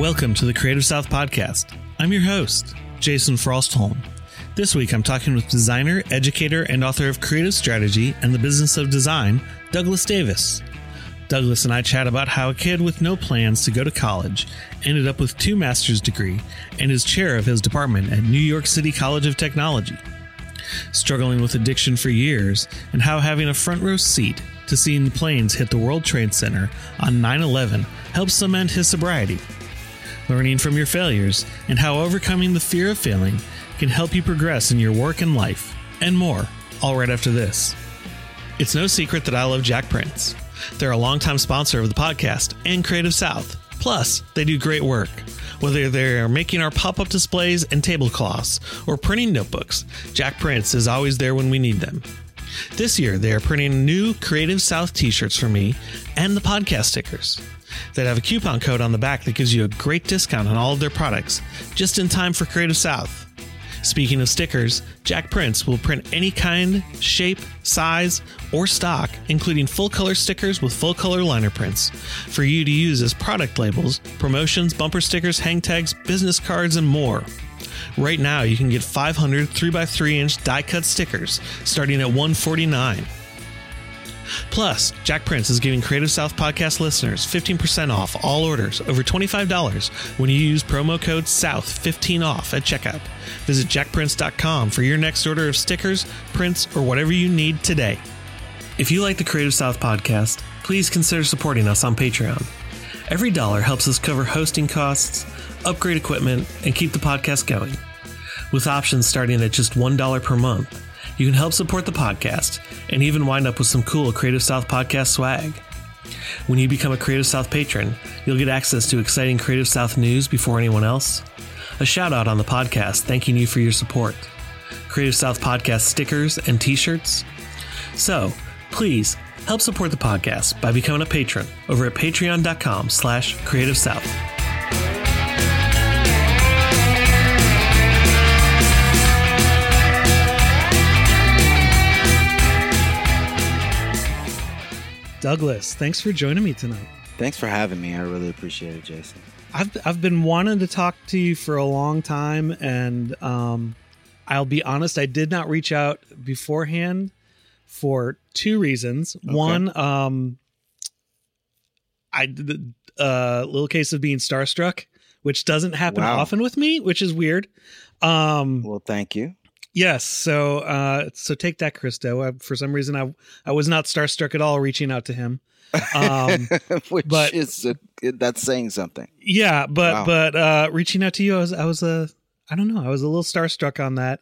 Welcome to the Creative South Podcast. I'm your host, Jason Frostholm. This week I'm talking with designer, educator, and author of Creative Strategy and the Business of Design, Douglas Davis. Douglas and I chat about how a kid with no plans to go to college ended up with two master's degree and is chair of his department at New York City College of Technology. Struggling with addiction for years and how having a front row seat to seeing planes hit the World Trade Center on 9 11 helps cement his sobriety. Learning from your failures and how overcoming the fear of failing can help you progress in your work and life, and more, all right after this. It's no secret that I love Jakprints. They're a longtime sponsor of the podcast and Creative South. Plus, they do great work. Whether they're making our pop up displays and tablecloths or printing notebooks, Jakprints is always there when we need them. This year, they are printing new Creative South t shirts for me and the podcast stickers that have a coupon code on the back that gives you a great discount on all of their products just in time for Creative South. Speaking of stickers, Jakprints will print any kind, shape, size, or stock, including full color stickers with full color liner prints, for you to use as product labels, promotions, bumper stickers, hang tags, business cards, and more. Right now, you can get 500 3x3 inch die cut stickers starting at 149 Plus, Jakprints is giving Creative South podcast listeners 15% off all orders over $25 when you use promo code SOUTH15 off at checkout. Visit jakprints.com for your next order of stickers, prints, or whatever you need today. If you like the Creative South podcast, please consider supporting us on Patreon. Every dollar helps us cover hosting costs, upgrade equipment, and keep the podcast going. With options starting at just $1 per month, you can help support the podcast and even wind up with some cool Creative South podcast swag. When you become a Creative South patron, you'll get access to exciting Creative South news before anyone else, a shout out on the podcast thanking you for your support, Creative South podcast stickers and t shirts. So, please help support the podcast by becoming a patron over at patreon.com slash creative south. Douglas, thanks for joining me tonight. Thanks for having me. I really appreciate it, Jason. I've I've been wanting to talk to you for a long time, and um, I'll be honest, I did not reach out beforehand for two reasons. Okay. One, um, I did a uh, little case of being starstruck, which doesn't happen wow. often with me, which is weird. Um, well, thank you. Yes. So, uh, so take that, Chris Do. I, for some reason, I I was not starstruck at all reaching out to him. Um, Which but, is a, that's saying something. Yeah, but wow. but uh, reaching out to you, I was I was a I don't know, I was a little starstruck on that.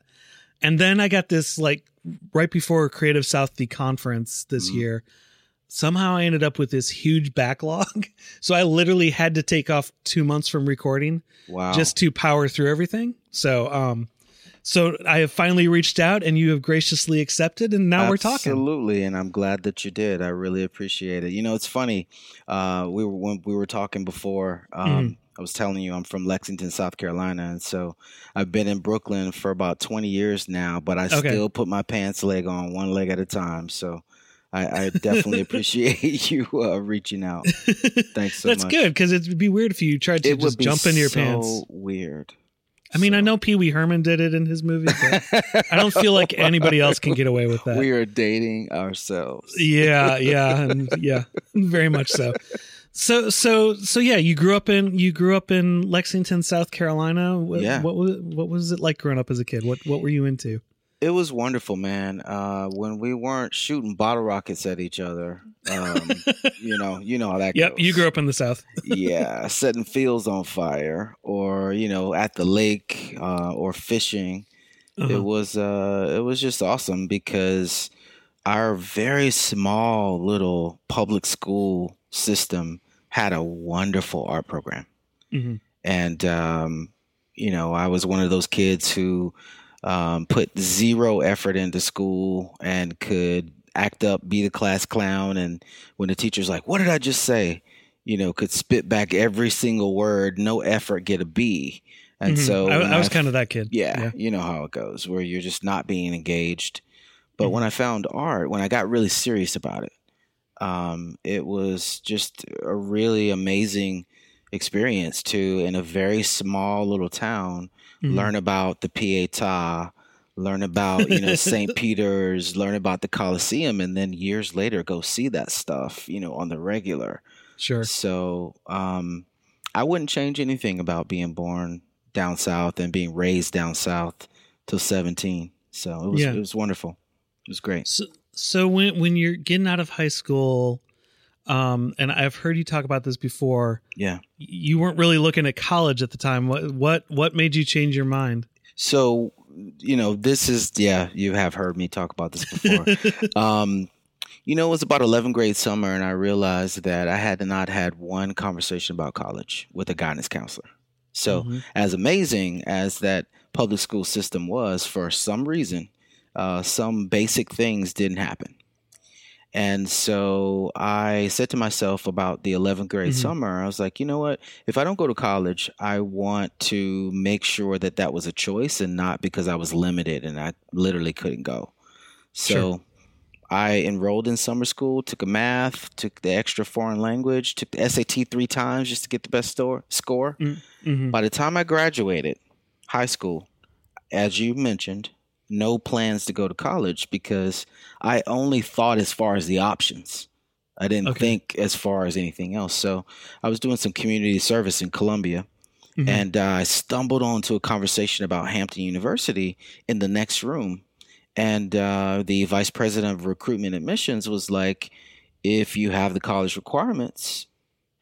And then I got this like right before Creative South the conference this mm. year. Somehow I ended up with this huge backlog. So I literally had to take off two months from recording wow. just to power through everything. So um so I have finally reached out and you have graciously accepted and now Absolutely, we're talking. Absolutely, and I'm glad that you did. I really appreciate it. You know, it's funny. Uh, we were when we were talking before, um, mm-hmm. I was telling you I'm from Lexington, South Carolina, and so I've been in Brooklyn for about 20 years now, but I okay. still put my pants leg on one leg at a time. So I, I definitely appreciate you uh, reaching out. Thanks so much. That's much. good because it'd be weird if you tried to it just jump into your pants. so pants. Weird. I mean, so. I know Pee Wee Herman did it in his movie, but I don't feel like anybody else can get away with that. We are dating ourselves. Yeah, yeah, and yeah, very much so. So, so, so, yeah. You grew up in you grew up in Lexington, South Carolina. What, yeah. What was what was it like growing up as a kid? What what were you into? It was wonderful, man. Uh, when we weren't shooting bottle rockets at each other, um, you know, you know how that yep, goes. you grew up in the South. yeah, setting fields on fire, or you know, at the lake, uh, or fishing. Uh-huh. It was uh, it was just awesome because our very small little public school system had a wonderful art program, mm-hmm. and um, you know, I was one of those kids who um, put zero effort into school and could act up, be the class clown. And when the teacher's like, What did I just say? You know, could spit back every single word, no effort, get a B. And mm-hmm. so I, I was kind of that kid. Yeah, yeah, you know how it goes, where you're just not being engaged. But mm-hmm. when I found art, when I got really serious about it, um, it was just a really amazing experience to in a very small little town mm-hmm. learn about the Pietà, learn about you know St. Peter's, learn about the Colosseum, and then years later go see that stuff you know on the regular. Sure. So um, I wouldn't change anything about being born down south and being raised down south till seventeen. So it was yeah. it was wonderful. It was great. So, so when when you're getting out of high school, um, and I've heard you talk about this before. Yeah, you weren't really looking at college at the time. What what what made you change your mind? So, you know, this is yeah, you have heard me talk about this before. um, you know, it was about 11th grade summer, and I realized that I had not had one conversation about college with a guidance counselor. So, mm-hmm. as amazing as that public school system was, for some reason, uh, some basic things didn't happen. And so I said to myself about the 11th grade mm-hmm. summer, I was like, you know what? If I don't go to college, I want to make sure that that was a choice and not because I was limited and I literally couldn't go. So sure. I enrolled in summer school, took a math, took the extra foreign language, took the SAT three times just to get the best store, score. Mm-hmm. By the time I graduated high school, as you mentioned, no plans to go to college because I only thought as far as the options. I didn't okay. think as far as anything else. So I was doing some community service in Columbia. Mm-hmm. And uh, I stumbled onto a conversation about Hampton University in the next room. And uh, the vice president of recruitment admissions was like, if you have the college requirements,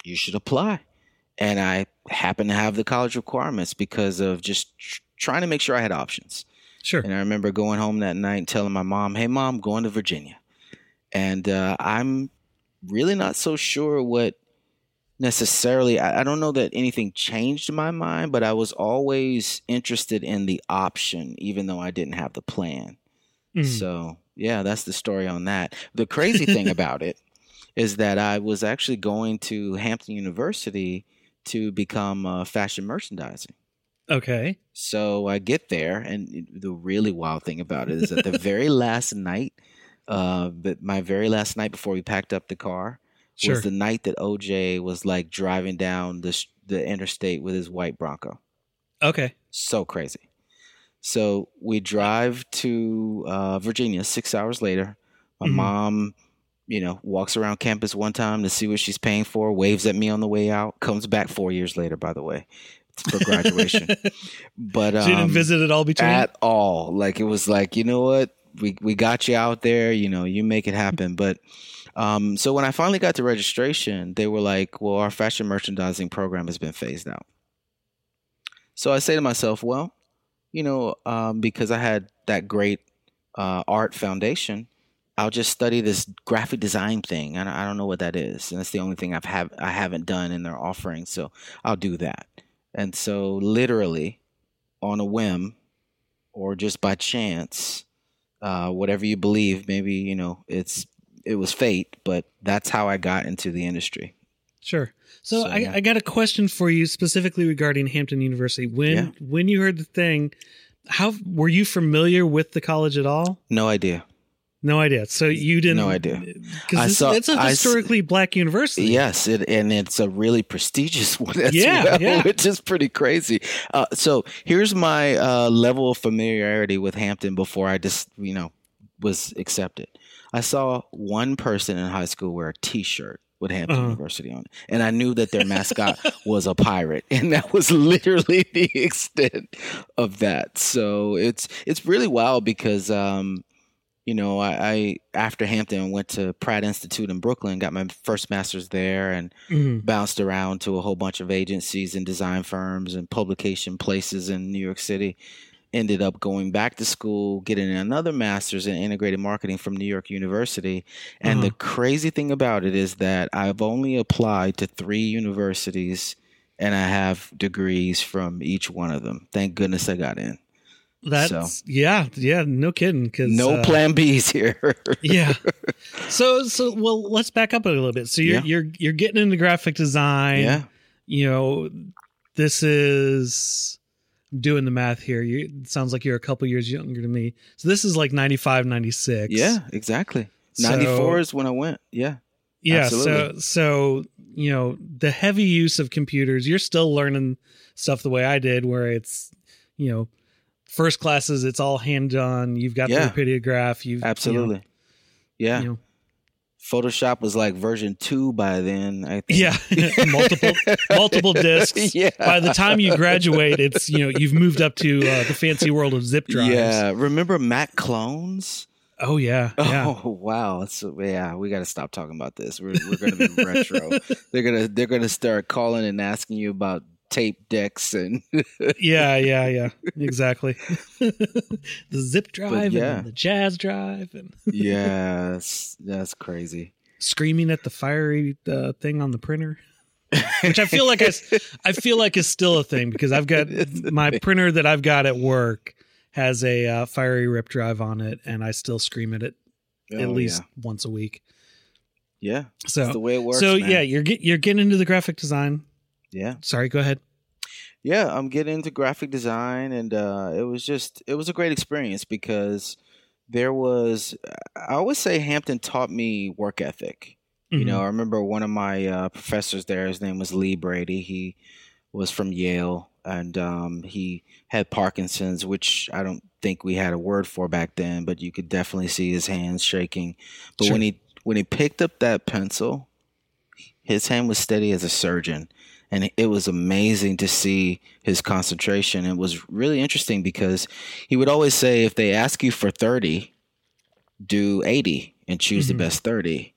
you should apply. And I happened to have the college requirements because of just tr- trying to make sure I had options. Sure. And I remember going home that night and telling my mom, "Hey, mom, going to Virginia," and uh, I'm really not so sure what necessarily. I, I don't know that anything changed my mind, but I was always interested in the option, even though I didn't have the plan. Mm. So yeah, that's the story on that. The crazy thing about it is that I was actually going to Hampton University to become uh, fashion merchandising. Okay. So I get there, and the really wild thing about it is that the very last night, uh, but my very last night before we packed up the car sure. was the night that OJ was like driving down the the interstate with his white Bronco. Okay. So crazy. So we drive to uh, Virginia six hours later. My mm-hmm. mom, you know, walks around campus one time to see what she's paying for, waves at me on the way out, comes back four years later, by the way for graduation. but um, she didn't visit at all between at all. Like it was like you know what we we got you out there. You know you make it happen. But um, so when I finally got to registration, they were like, "Well, our fashion merchandising program has been phased out." So I say to myself, "Well, you know, um, because I had that great uh, art foundation." I'll just study this graphic design thing. I don't know what that is, and that's the only thing I've have I haven't done in their offering. So I'll do that. And so, literally, on a whim or just by chance, uh, whatever you believe, maybe you know it's it was fate, but that's how I got into the industry. Sure. So, so I, yeah. I, got a question for you specifically regarding Hampton University. When yeah. when you heard the thing, how were you familiar with the college at all? No idea. No idea. So you didn't. No idea. Because it's a historically black university. Yes, it, and it's a really prestigious one as yeah, well, yeah. which is pretty crazy. Uh, so here's my uh, level of familiarity with Hampton before I just, you know, was accepted. I saw one person in high school wear a T-shirt with Hampton uh-huh. University on it, and I knew that their mascot was a pirate, and that was literally the extent of that. So it's it's really wild because. Um, you know, I, I, after Hampton went to Pratt Institute in Brooklyn, got my first master's there, and mm-hmm. bounced around to a whole bunch of agencies and design firms and publication places in New York City. Ended up going back to school, getting another master's in integrated marketing from New York University. And uh-huh. the crazy thing about it is that I've only applied to three universities, and I have degrees from each one of them. Thank goodness I got in. That's so. yeah, yeah, no kidding. Cause no uh, plan B's here. yeah. So so well, let's back up a little bit. So you're yeah. you're you're getting into graphic design. Yeah. You know, this is doing the math here. You it sounds like you're a couple years younger than me. So this is like 95, 96. Yeah, exactly. 94 is when I went. Yeah. Yeah. Absolutely. So so you know, the heavy use of computers, you're still learning stuff the way I did, where it's, you know, first classes, it's all hand done. You've got Yeah. the rapidograph. You've Absolutely. you yeah. you know, Photoshop was like version two by then. I think. yeah, multiple multiple discs. yeah. By the time you graduate, it's you know you've moved up to uh, the fancy world of zip drives. Yeah. Remember Mac clones? Oh yeah. Yeah. Oh wow! So yeah, we got to stop talking about this. We're we're gonna be retro. They're gonna they're gonna start calling and asking you about tape decks and yeah, yeah, yeah, exactly. the zip drive yeah. and the jazz drive and yeah, that's, that's crazy. screaming at the fiery uh, thing on the printer, which I feel like I, I feel like is still a thing because I've got my thing. printer that I've got at work has a uh, fiery rip drive on it, and I still scream at it at Oh, least once a week. yeah, yeah. So That's the way it works. so man. yeah, you're get, you're getting into the graphic design. Yeah. Sorry, go ahead. yeah i'm getting into graphic design and uh it was just it was a great experience because there was i always say hampton taught me work ethic you Mm-hmm. know i remember one of my uh, professors there his name was lee brady he was from yale and um, he had parkinson's which i don't think we had a word for back then but you could definitely see his hands shaking but when he when he picked up that pencil his hand was steady as a surgeon and it was amazing to see his concentration. It was really interesting because he would always say, if they ask you for 30, do 80 and choose Mhm. the best 30.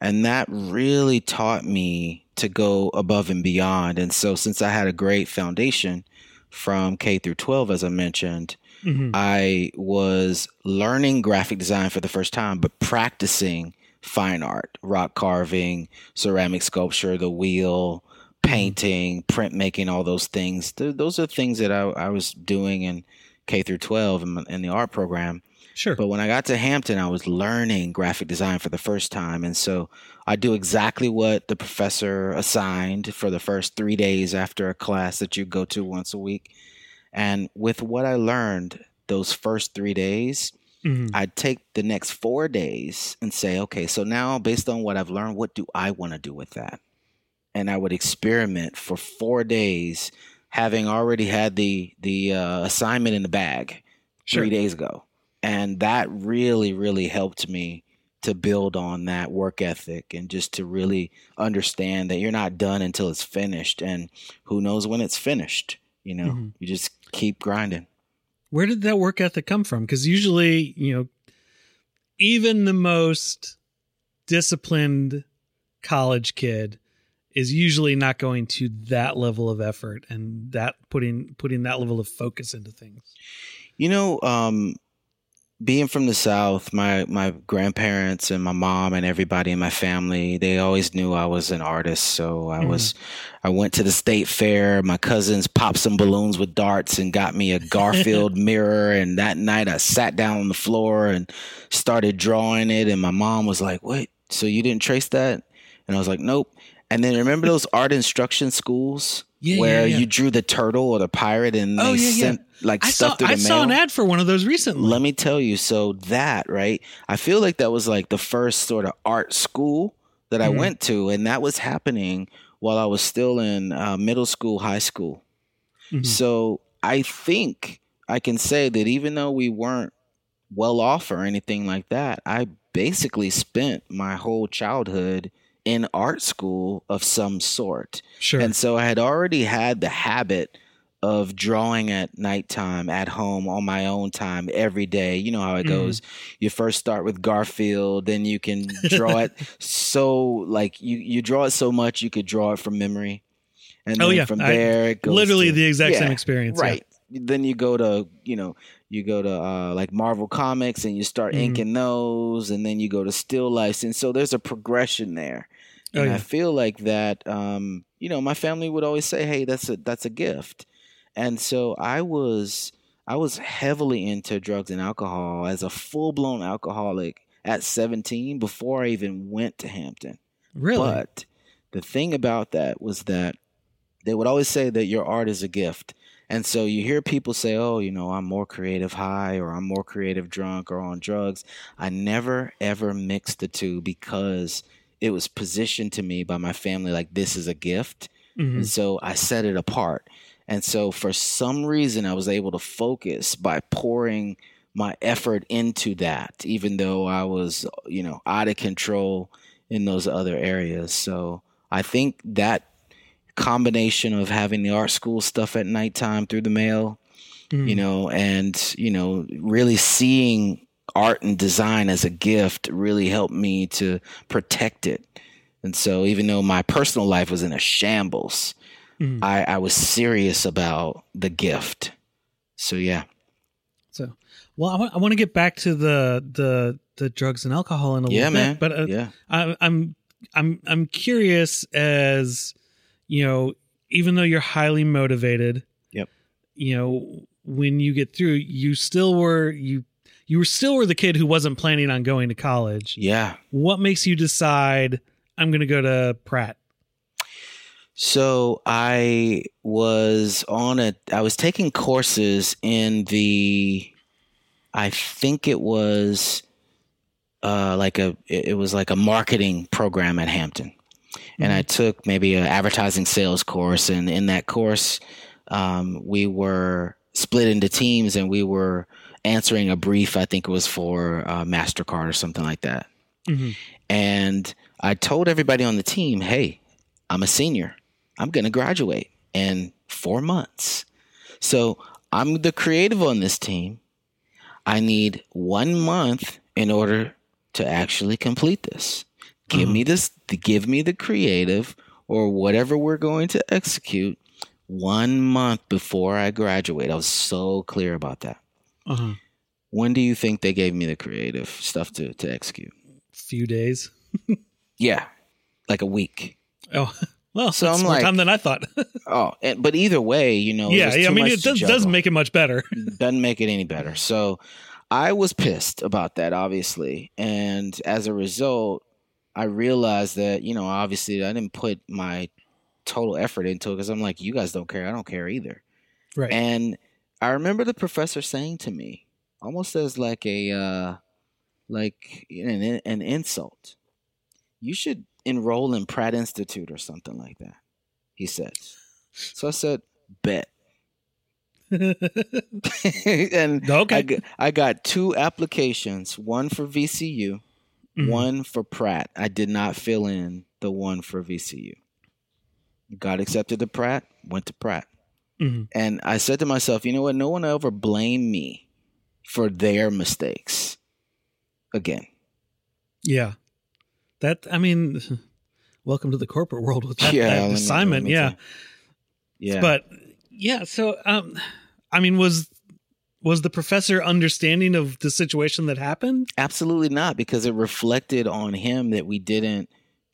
And that really taught me to go above and beyond. And so, since I had a great foundation from K through 12, as I mentioned, Mhm. I was learning graphic design for the first time, but practicing fine art, rock carving, ceramic sculpture, the wheel, painting, printmaking, all those things. Th- those are things that I, I was doing in K through 12 in, in the art program. Sure. But when I got to Hampton, I was learning graphic design for the first time. And so I do exactly what the professor assigned for the first three days after a class that you go to once a week. And with what I learned those first three days, Mhm. I'd take the next four days and say, okay, so now based on what I've learned, what do I want to do with that? And I would experiment for four days, having already had the the uh, assignment in the bag Sure. three days ago, and that really, really helped me to build on that work ethic and just to really understand that you're not done until it's finished, and who knows when it's finished. You know, Mhm. you just keep grinding. Where did that work ethic come from? Because usually, you know, even the most disciplined college kid is usually not going to that level of effort and that putting putting that level of focus into things. You know, um, being from the South, my my grandparents and my mom and everybody in my family, they always knew I was an artist. So I Mhm. was, I went to the state fair. My cousins popped some balloons with darts and got me a Garfield mirror. And that night, I sat down on the floor and started drawing it. And my mom was like, "Wait, so you didn't trace that?" And I was like, "Nope." And then remember those art instruction schools Yeah, where yeah, yeah. you drew the turtle or the pirate and Oh, they sent like I saw stuff through the I mail? saw an ad for one of those recently. Let me tell you, so that, right? I feel like that was like the first sort of art school that I Mhm. went to, and that was happening while I was still in uh, middle school, high school. Mhm. So I think I can say that even though we weren't well off or anything like that, I basically spent my whole childhood in art school of some sort. Sure. And so I had already had the habit of drawing at nighttime at home on my own time every day. You know how it Mhm. goes. You first start with Garfield, then you can draw it so like you you draw it so much you could draw it from memory. And Oh, then yeah. from I- there it goes Literally to- the exact Yeah, same experience. yeah. Right. Then you go to, you know, you go to uh, like Marvel Comics and you start Mhm. inking those, and then you go to still lifes. And so there's a progression there. Oh, And I feel like that, um, you know, my family would always say, hey, that's a, that's a gift. And so I was, I was heavily into drugs and alcohol as a full blown alcoholic at 17 before I even went to Hampton. Really? But the thing about that was that they would always say that your art is a gift. And so you hear people say, oh, you know, I'm more creative high or I'm more creative drunk or on drugs. I never, ever mixed the two because it was positioned to me by my family like this is a gift. Mhm. And so I set it apart. And so for some reason, I was able to focus by pouring my effort into that, even though I was, you know, out of control in those other areas. So I think that combination of having the art school stuff at nighttime through the mail, Mhm. you know, and, you know, really seeing art and design as a gift really helped me to protect it. And so even though my personal life was in a shambles, Mhm. I, I was serious about the gift. So yeah. So, well, I want to get back to the the the drugs and alcohol in a Yeah, little man. bit, but uh, yeah. I, I'm I'm I'm curious as you know, even though you're highly motivated, Yep. You know, when you get through, you still were you you were still were the kid who wasn't planning on going to college. Yeah. What makes you decide I'm going to go to Pratt? So I was on a I was taking courses in the I think it was uh like a it was like a marketing program at Hampton. And I took maybe an advertising sales course and in that course um we were split into teams and we were answering a brief I think it was for uh, Mastercard or something like that. Mhm. And I told everybody on the team, hey, I'm a senior. I'm going to graduate in four months. So I'm the creative on this team. I need one month in order to actually complete this. Give Uh-huh. me this, give me the creative or whatever we're going to execute one month before I graduate. I was so clear about that. Uh-huh. When do you think they gave me the creative stuff to, to execute? Few days. Yeah, like a week. Oh, well, So that's I'm more like- time than I thought. Oh, and, but either way, you know, yeah, yeah, I mean, it does, doesn't make it much better. doesn't make it any better. So I was pissed about that, obviously, and as a result, I realized that you know, obviously, I didn't put my total effort into it because I'm like, you guys don't care, I don't care either. right. And I remember the professor saying to me, almost as like a uh, like an, an insult, you should enroll in Pratt Institute or something like that. He said. So I said, bet. and okay. I, got, I got two applications, one for VCU, Mhm. one for Pratt. I did not fill in the one for VCU. Got accepted to Pratt, went to Pratt. Mhm. And I said to myself, you know what? No one ever blame me for their mistakes again. Yeah. That I mean, welcome to the corporate world with that, Yeah, that assignment. me yeah. Yeah. But yeah, so um I mean was was the professor understanding of the situation that happened? Absolutely not, because it reflected on him that we didn't,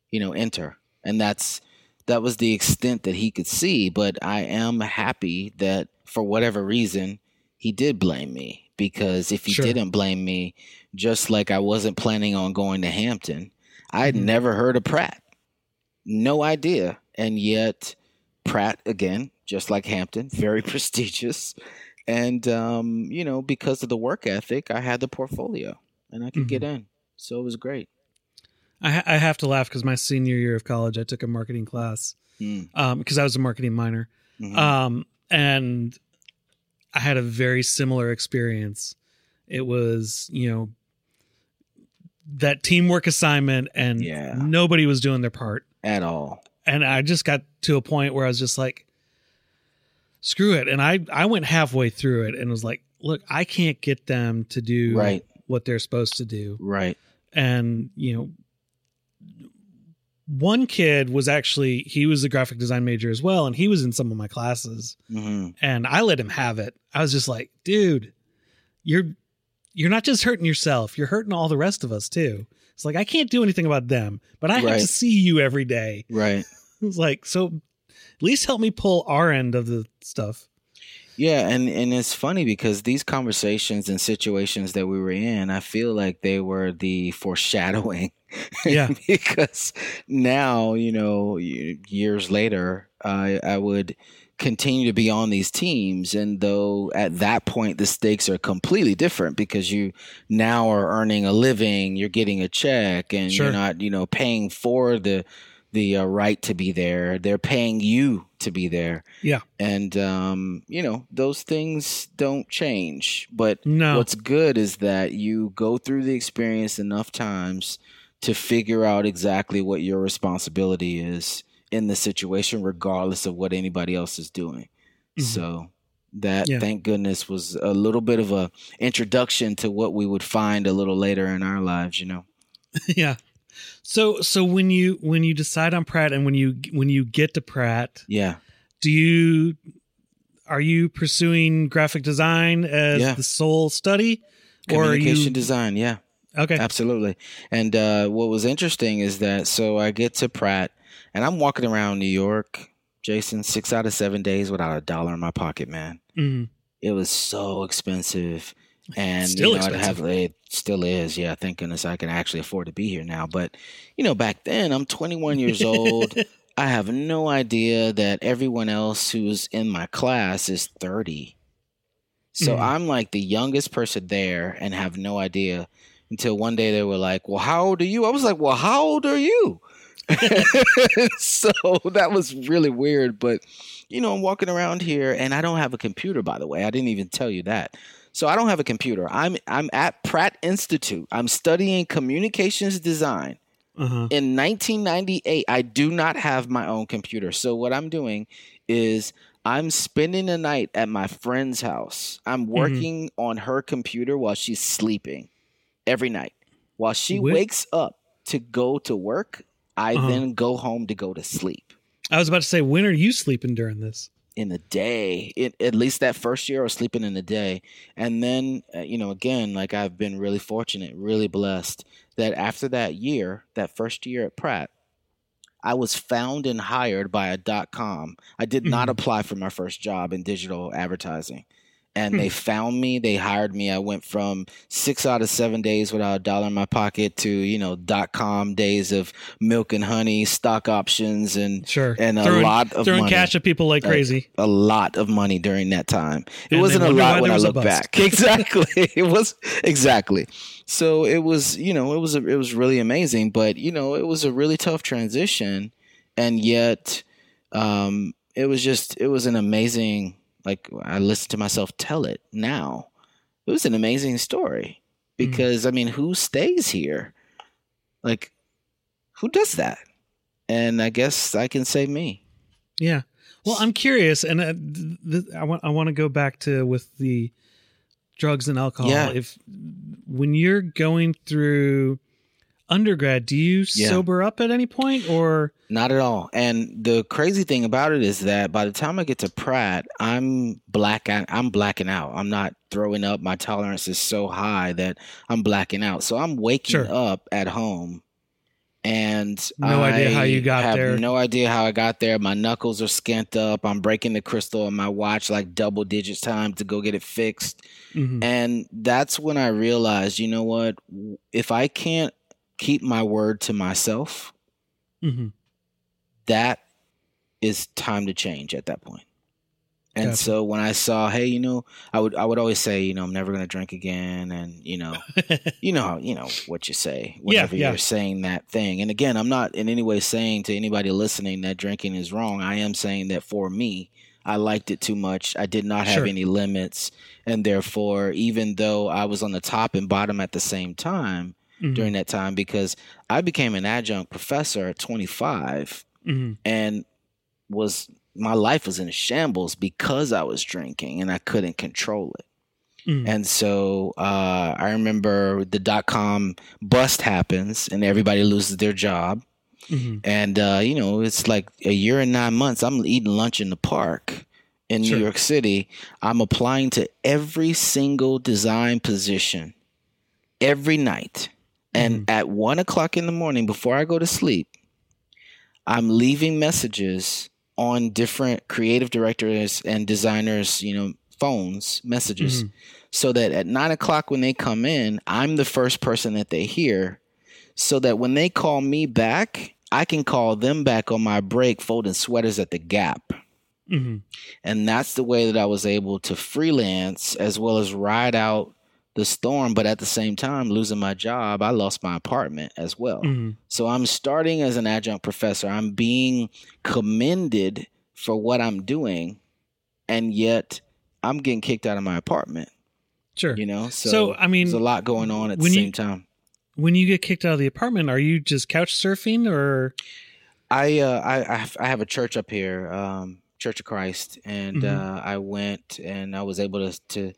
you know, enter, and that's that was the extent that he could see. But I am happy that for whatever reason he did blame me, because if he Sure. didn't blame me, just like I wasn't planning on going to Hampton, I had Mhm. never heard of Pratt, no idea, and yet Pratt again, just like Hampton, very prestigious. And um, you know, because of the work ethic, I had the portfolio and I could get in. So it was great. I ha- I have to laugh cuz my senior year of college I took a marketing class Mm, um because I was a marketing minor. mhm. Um and I had a very similar experience. It was, you know, that teamwork assignment and Yeah. nobody was doing their part. At all. and I just got to a point where I was just like, screw it. And I I went halfway through it and was like, look, I can't get them to do Right. what they're supposed to do. Right. And you know, one kid was actually he was a graphic design major as well, and he was in some of my classes, hmm and I let him have it. I was just like, dude, you're you're not just hurting yourself, you're hurting all the rest of us too. It's like I can't do anything about them, but I have to see you every day. Right. It's like, so at least help me pull our end of the stuff. Yeah, and and it's funny because these conversations and situations that we were in, I feel like they were the foreshadowing. Yeah. because now, you know, years later, I I would continue to be on these teams and though at that point the stakes are completely different because you now are earning a living you're getting a check and sure. you're not you know paying for the the uh, right to be there they're paying you to be there yeah and um you know those things don't change but no. what's good is that you go through the experience enough times to figure out exactly what your responsibility is in the situation, regardless of what anybody else is doing. Mm-hmm. So that yeah. thank goodness was a little bit of a introduction to what we would find a little later in our lives, you know. yeah. So so when you when you decide on Pratt and when you when you get to Pratt, yeah. Do you are you pursuing graphic design as yeah. the sole study or you, design, yeah. Okay. Absolutely. And uh, what was interesting is that so I get to Pratt and I'm walking around New York, Jason, six out of seven days without a dollar in my pocket, man. Mm-hmm. It was so expensive. And still you know, expensive. Have, it still is. Yeah, thank goodness I can actually afford to be here now. But you know, back then I'm 21 years old. I have no idea that everyone else who's in my class is 30. So mm-hmm. I'm like the youngest person there and have no idea until one day they were like, Well, how old are you? I was like, Well, how old are you? so that was really weird. But, you know, I'm walking around here and I don't have a computer, by the way. I didn't even tell you that. So I don't have a computer. I'm I'm at Pratt Institute. I'm studying communications design. Uh-huh. In 1998, I do not have my own computer. So what I'm doing is I'm spending the night at my friend's house. I'm mm-hmm. working mm-hmm. on her computer while she's sleeping every night. While she wakes up to go to work, I uh-huh. then go home to go to sleep. I was about to say, when are you sleeping during this? In the day, it, at least that first year, was sleeping in the day, and then uh, you know, again, like I've been really fortunate, really blessed that after that year, that first year at Pratt, I was found and hired by a dot com. I did mm-hmm. not apply for my first job in digital advertising and hmm. they found me. They hired me. I went from six out of seven days without a dollar in my pocket to you know dot com days of milk and honey, stock options, and sure, and throwing, a lot of throwing money. cash at people like crazy. A, a, lot of money during that time. It and wasn't a lot when I look back. exactly, it was exactly. So it was you know it was a, it was really amazing, but you know it was a really tough transition, and yet um, it was just it was an amazing like I listen to myself tell it now. It was an amazing story mm. because mm. I mean, who stays here? Like, who does that? And I guess I can say me. Yeah. Well, I'm curious, and uh, th- th- I want I want to go back to with the drugs and alcohol. Yeah. If when you're going through undergrad, do you yeah. sober up at any point or not at all? And the crazy thing about it is that by the time I get to Pratt, I'm black I'm blacking out. I'm not throwing up. My tolerance is so high that I'm blacking out. So I'm waking sure. up at home and no I idea how you got have there. No idea how I got there. My knuckles are skint up. I'm breaking the crystal on my watch like double digits time to go get it fixed. Mm-hmm. And that's when I realized, you know what? If I can't keep my word to myself, mm-hmm. that is time to change at that point. And gotcha. so when I saw, hey, you know, I would I would always say, you know, I'm never gonna drink again, and you know, you know how you know what you say whenever yeah, yeah. you're saying that thing. And again, I'm not in any way saying to anybody listening that drinking is wrong. I am saying that for me, I liked it too much. I did not have sure. any limits, and therefore, even though I was on the top and bottom at the same time, mm-hmm. during that time because I became an adjunct professor at 25 mm-hmm. and was my life was in shambles because I was drinking and I couldn't control it. Mm-hmm. And so uh, I remember the dot com bust happens and everybody loses their job. Mm-hmm. And, uh, you know, it's like a year and nine months. I'm eating lunch in the park in sure. New York City. I'm applying to every single design position every night. And mm-hmm. at one o'clock in the morning, before I go to sleep, I'm leaving messages on different creative directors and designers, you know, phones, messages, mm-hmm. so that at nine o'clock when they come in, I'm the first person that they hear. So that when they call me back, I can call them back on my break folding sweaters at the Gap. Mm-hmm. And that's the way that I was able to freelance as well as ride out the storm. But at the same time, losing my job, I lost my apartment as well. Mm-hmm. So I'm starting as an adjunct professor. I'm being commended for what I'm doing. And yet I'm getting kicked out of my apartment. Sure. You know, so, so I mean, there's a lot going on at the same you, time. When you get kicked out of the apartment, are you just couch surfing or? I uh, I I have a church up here, um, Church of Christ, and mm-hmm. uh, I went and I was able to to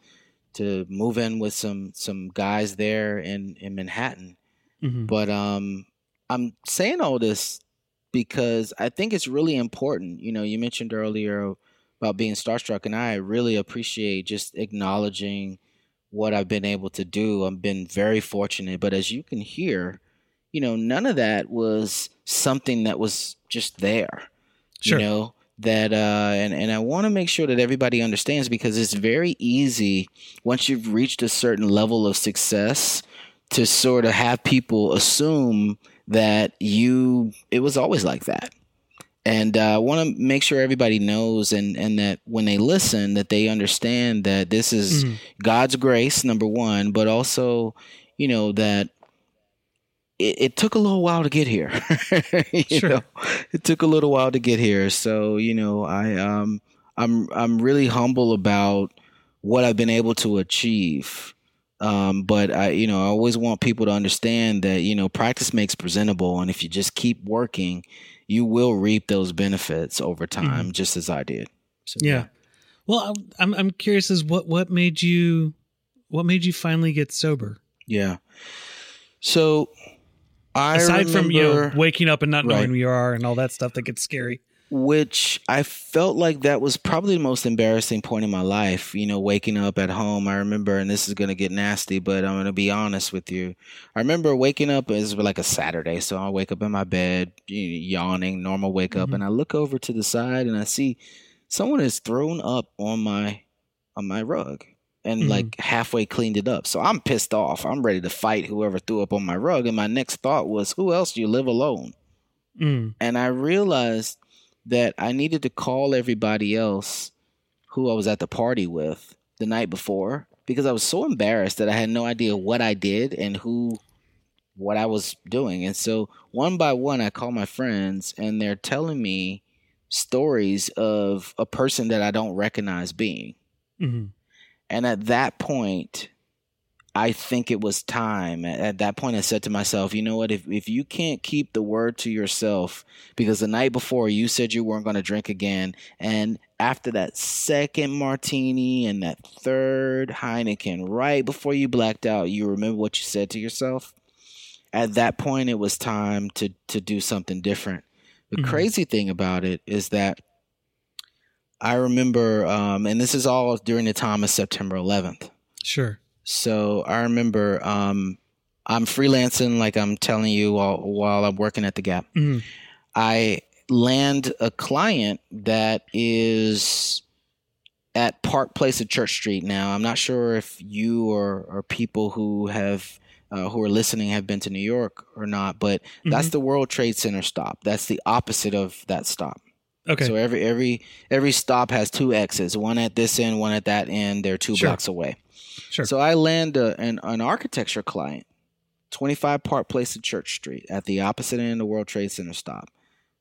to move in with some some guys there in in Manhattan. Mm-hmm. But um, I'm saying all this because I think it's really important. You know, you mentioned earlier about being starstruck, and I really appreciate just acknowledging what I've been able to do. I've been very fortunate, but as you can hear, you know, none of that was something that was just there. Sure. You know, that uh and, and I want to make sure that everybody understands because it's very easy once you've reached a certain level of success to sort of have people assume that you it was always like that. And uh, I want to make sure everybody knows and, and that when they listen that they understand that this is mm-hmm. God's grace number 1 but also you know that it, it, took a little while to get here. sure. Know? It took a little while to get here. So, you know, I um I'm I'm really humble about what I've been able to achieve. Um, but I, you know, I always want people to understand that, you know, practice makes presentable. And if you just keep working, you will reap those benefits over time, mm-hmm. just as I did. So, yeah. yeah. Well, I'm, I'm curious as what, what made you, what made you finally get sober? Yeah. So I aside remember, from you know waking up and not knowing right. who you are and all that stuff that gets scary which I felt like that was probably the most embarrassing point in my life. You know, waking up at home. I remember, and this is going to get nasty, but I'm going to be honest with you. I remember waking up as like a Saturday, so I wake up in my bed, yawning, normal wake up, mm-hmm. and I look over to the side and I see someone is thrown up on my on my rug and mm-hmm. like halfway cleaned it up. So I'm pissed off. I'm ready to fight whoever threw up on my rug. And my next thought was, who else do you live alone? Mm. And I realized that I needed to call everybody else who I was at the party with the night before because I was so embarrassed that I had no idea what I did and who what I was doing. And so one by one I call my friends and they're telling me stories of a person that I don't recognize being. Mm-hmm. And at that point, I think it was time. At that point, I said to myself, you know what? If, if you can't keep the word to yourself, because the night before you said you weren't going to drink again, and after that second martini and that third Heineken, right before you blacked out, you remember what you said to yourself? At that point, it was time to, to do something different. The mm-hmm. crazy thing about it is that I remember, um, and this is all during the time of September 11th. Sure. So I remember um, I'm freelancing, like I'm telling you, while, while I'm working at the Gap. Mm-hmm. I land a client that is at Park Place at Church Street. Now, I'm not sure if you or, or people who have uh, who are listening have been to New York or not, but mm-hmm. that's the World Trade Center stop. That's the opposite of that stop. Okay. So every every every stop has two exits, one at this end, one at that end. They're two sure. blocks away. Sure. So I land a, an an architecture client, twenty five Park Place at Church Street, at the opposite end of the World Trade Center stop.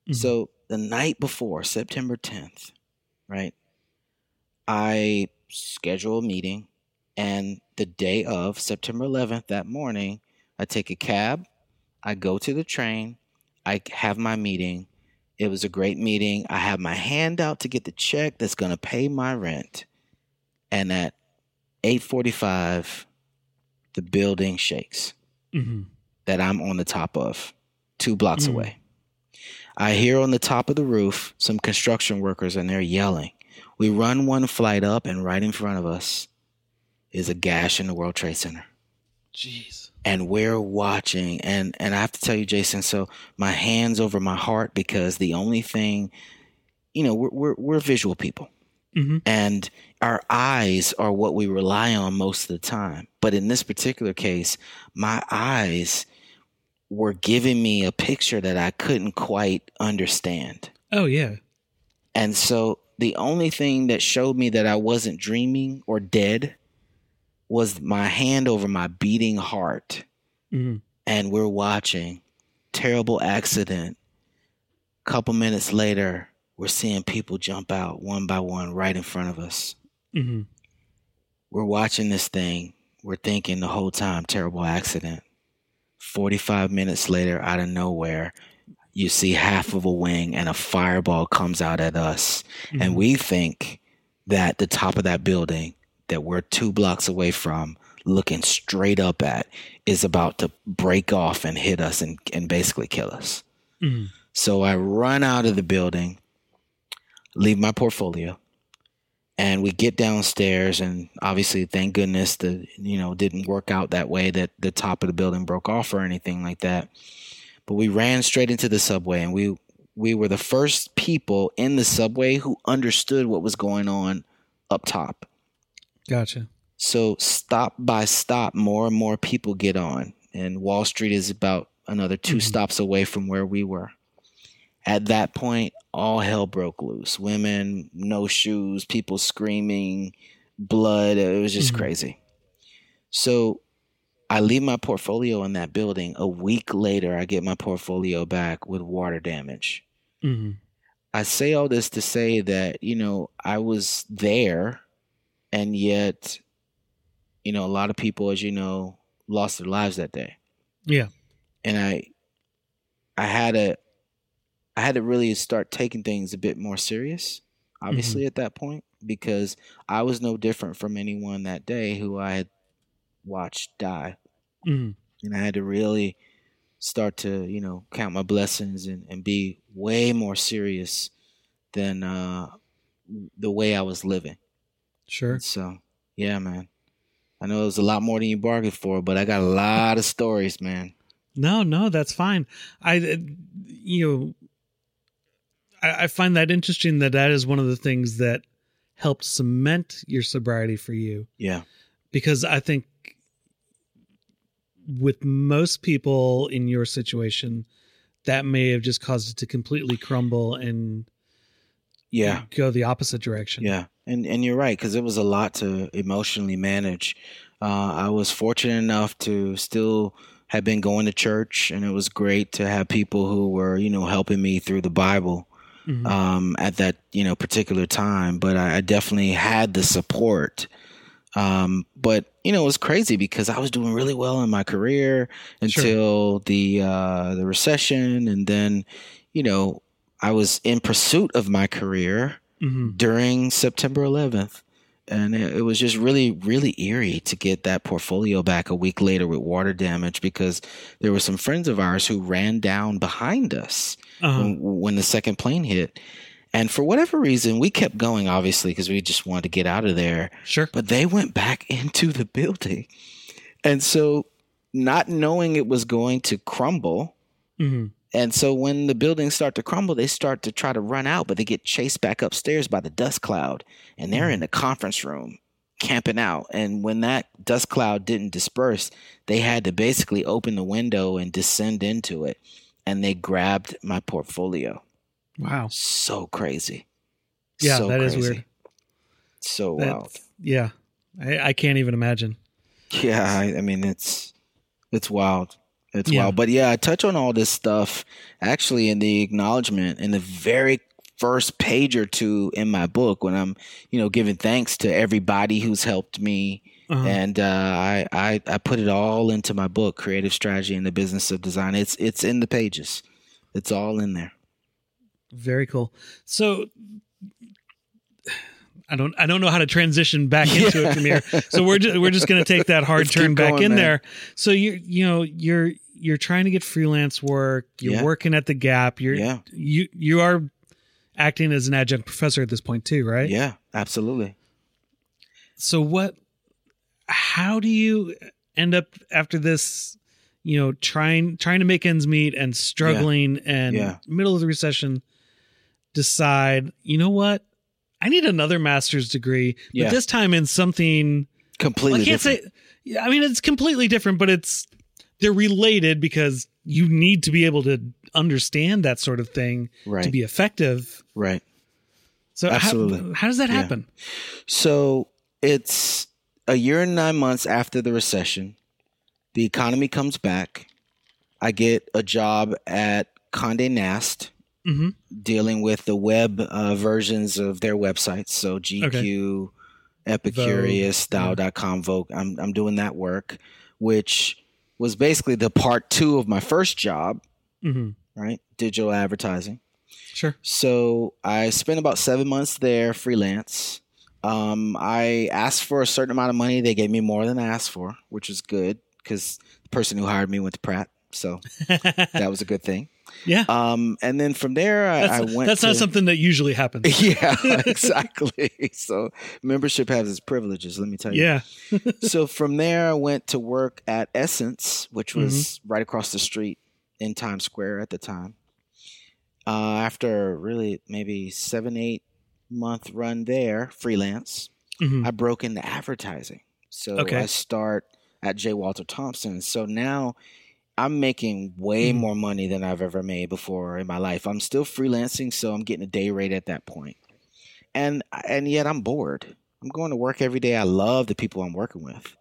Mm-hmm. So the night before, September tenth, right? I schedule a meeting, and the day of September eleventh, that morning, I take a cab, I go to the train, I have my meeting it was a great meeting. I have my hand out to get the check that's going to pay my rent. And at 8:45 the building shakes. Mm-hmm. That I'm on the top of, 2 blocks mm-hmm. away. I hear on the top of the roof some construction workers and they're yelling. We run one flight up and right in front of us is a gash in the World Trade Center. Jeez and we're watching and and I have to tell you Jason so my hands over my heart because the only thing you know we're we're, we're visual people. Mm-hmm. and our eyes are what we rely on most of the time. But in this particular case my eyes were giving me a picture that I couldn't quite understand. Oh yeah. And so the only thing that showed me that I wasn't dreaming or dead was my hand over my beating heart. Mm-hmm. And we're watching terrible accident. Couple minutes later, we're seeing people jump out one by one right in front of us. Mm-hmm. We're watching this thing. We're thinking the whole time, terrible accident. 45 minutes later, out of nowhere, you see half of a wing and a fireball comes out at us. Mm-hmm. And we think that the top of that building that we're two blocks away from, looking straight up at, is about to break off and hit us and, and basically kill us. Mm-hmm. So I run out of the building, leave my portfolio, and we get downstairs and obviously thank goodness the you know didn't work out that way that the top of the building broke off or anything like that. But we ran straight into the subway and we we were the first people in the subway who understood what was going on up top. Gotcha. So stop by stop, more and more people get on, and Wall Street is about another 2 Mhm. stops away from where we were. At that point, all hell broke loose. Women, no shoes, people screaming, blood. It was just Mhm. crazy. So I leave my portfolio in that building. A week later, I get my portfolio back with water damage. Mm-hmm. I say all this to say that, you know, I was there and yet, you know, a lot of people, as you know, lost their lives that day. Yeah. And I I had a, I had to really start taking things a bit more serious, obviously at that point, because I was no different from anyone that day who I had watched die. Mm-hmm. And I had to really start to, you know, count my blessings and, and be way more serious than uh, the way I was living. Sure. So, yeah, man. I know it was a lot more than you bargained for, but I got a lot of stories, man. No, no, that's fine. I, uh, you know, I, I find that interesting that that is one of the things that helped cement your sobriety for you Yeah. because I think with most people in your situation, that may have just caused it to completely crumble and Yeah. go the opposite direction. Yeah. And and you're right cuz it was a lot to emotionally manage. Uh, I was fortunate enough to still have been going to church and it was great to have people who were, you know, helping me through the Bible. Mhm. um, at that you know particular time. But I, I definitely had the support. Um, but you know it was crazy because I was doing really well in my career until the uh, the recession, and then you know I was in pursuit of my career Mhm. during September 11th. And it, it was just really, really eerie to get that portfolio back a week later with water damage because there were some friends of ours who ran down behind us Uh-huh. when, when the second plane hit. And for whatever reason, we kept going, obviously, because we just wanted to get out of there. Sure. But they went back into the building. And so, not knowing it was going to crumble, hmm and so when the buildings start to crumble, they start to try to run out, but they get chased back upstairs by the dust cloud. And they're in the conference room camping out. And when that dust cloud didn't disperse, they had to basically open the window and descend into it. And they grabbed my portfolio. Wow. So crazy. Yeah, so that is crazy. weird. So That- wild. Yeah. I, I can't even imagine. Yeah, I, I mean it's it's wild. It's Yeah. wild. But yeah, I touch on all this stuff actually in the acknowledgement in the very first page or two in my book when I'm, you know, giving thanks to everybody who's helped me. Uh-huh. And uh, I, I I put it all into my book, Creative Strategy in the Business of Design. It's it's in the pages. It's all in there. Very cool. So I don't I don't know how to transition back into it from here. So we're just, we're just going to take that hard Let's turn back going, in man. there. So you you know you're you're trying to get freelance work. You're Yeah. working at the Gap. You're Yeah. you you are acting as an adjunct professor at this point too, right? Yeah, absolutely. So what? How do you end up after this? You know, trying trying to make ends meet and struggling and Yeah. middle of the recession. Decide, you know what? I need another master's degree, but Yeah. this time in something. Completely I can't different. say. Yeah, I mean, it's completely different, but it's they're related because you need to be able to understand that sort of thing right. to be effective. right. So Absolutely. How, how does that Yeah. happen? So it's a year and nine months after the recession. The economy comes back. I get a job at Condé Nast hmm dealing with the web uh, versions of their websites. So GQ, Epicurious, Style.com, Vogue. I'm, I'm doing that work, which was basically the part two of my first job, hmm right? Digital advertising. Sure. So I spent about seven months there freelance. Um, I asked for a certain amount of money. They gave me more than I asked for, which was good because the person who hired me went to Pratt. So that was a good thing. Yeah. Um, and then from there, I, I went. that's to, not something that usually happens. Yeah, exactly. so membership has its privileges. Let me tell you. Yeah. so from there, I went to work at Essence, which was Mm-hmm. right across the street in Times Square at the time. Uh, after really maybe seven, eight month run there, freelance, hmm I broke into advertising. So Okay. I start at J. Walter Thompson. So now I'm making way Mhm. more money than I've ever made before in my life. I'm still freelancing, so I'm getting a day rate at that point. And and yet I'm bored. I'm going to work every day. I love the people I'm working with.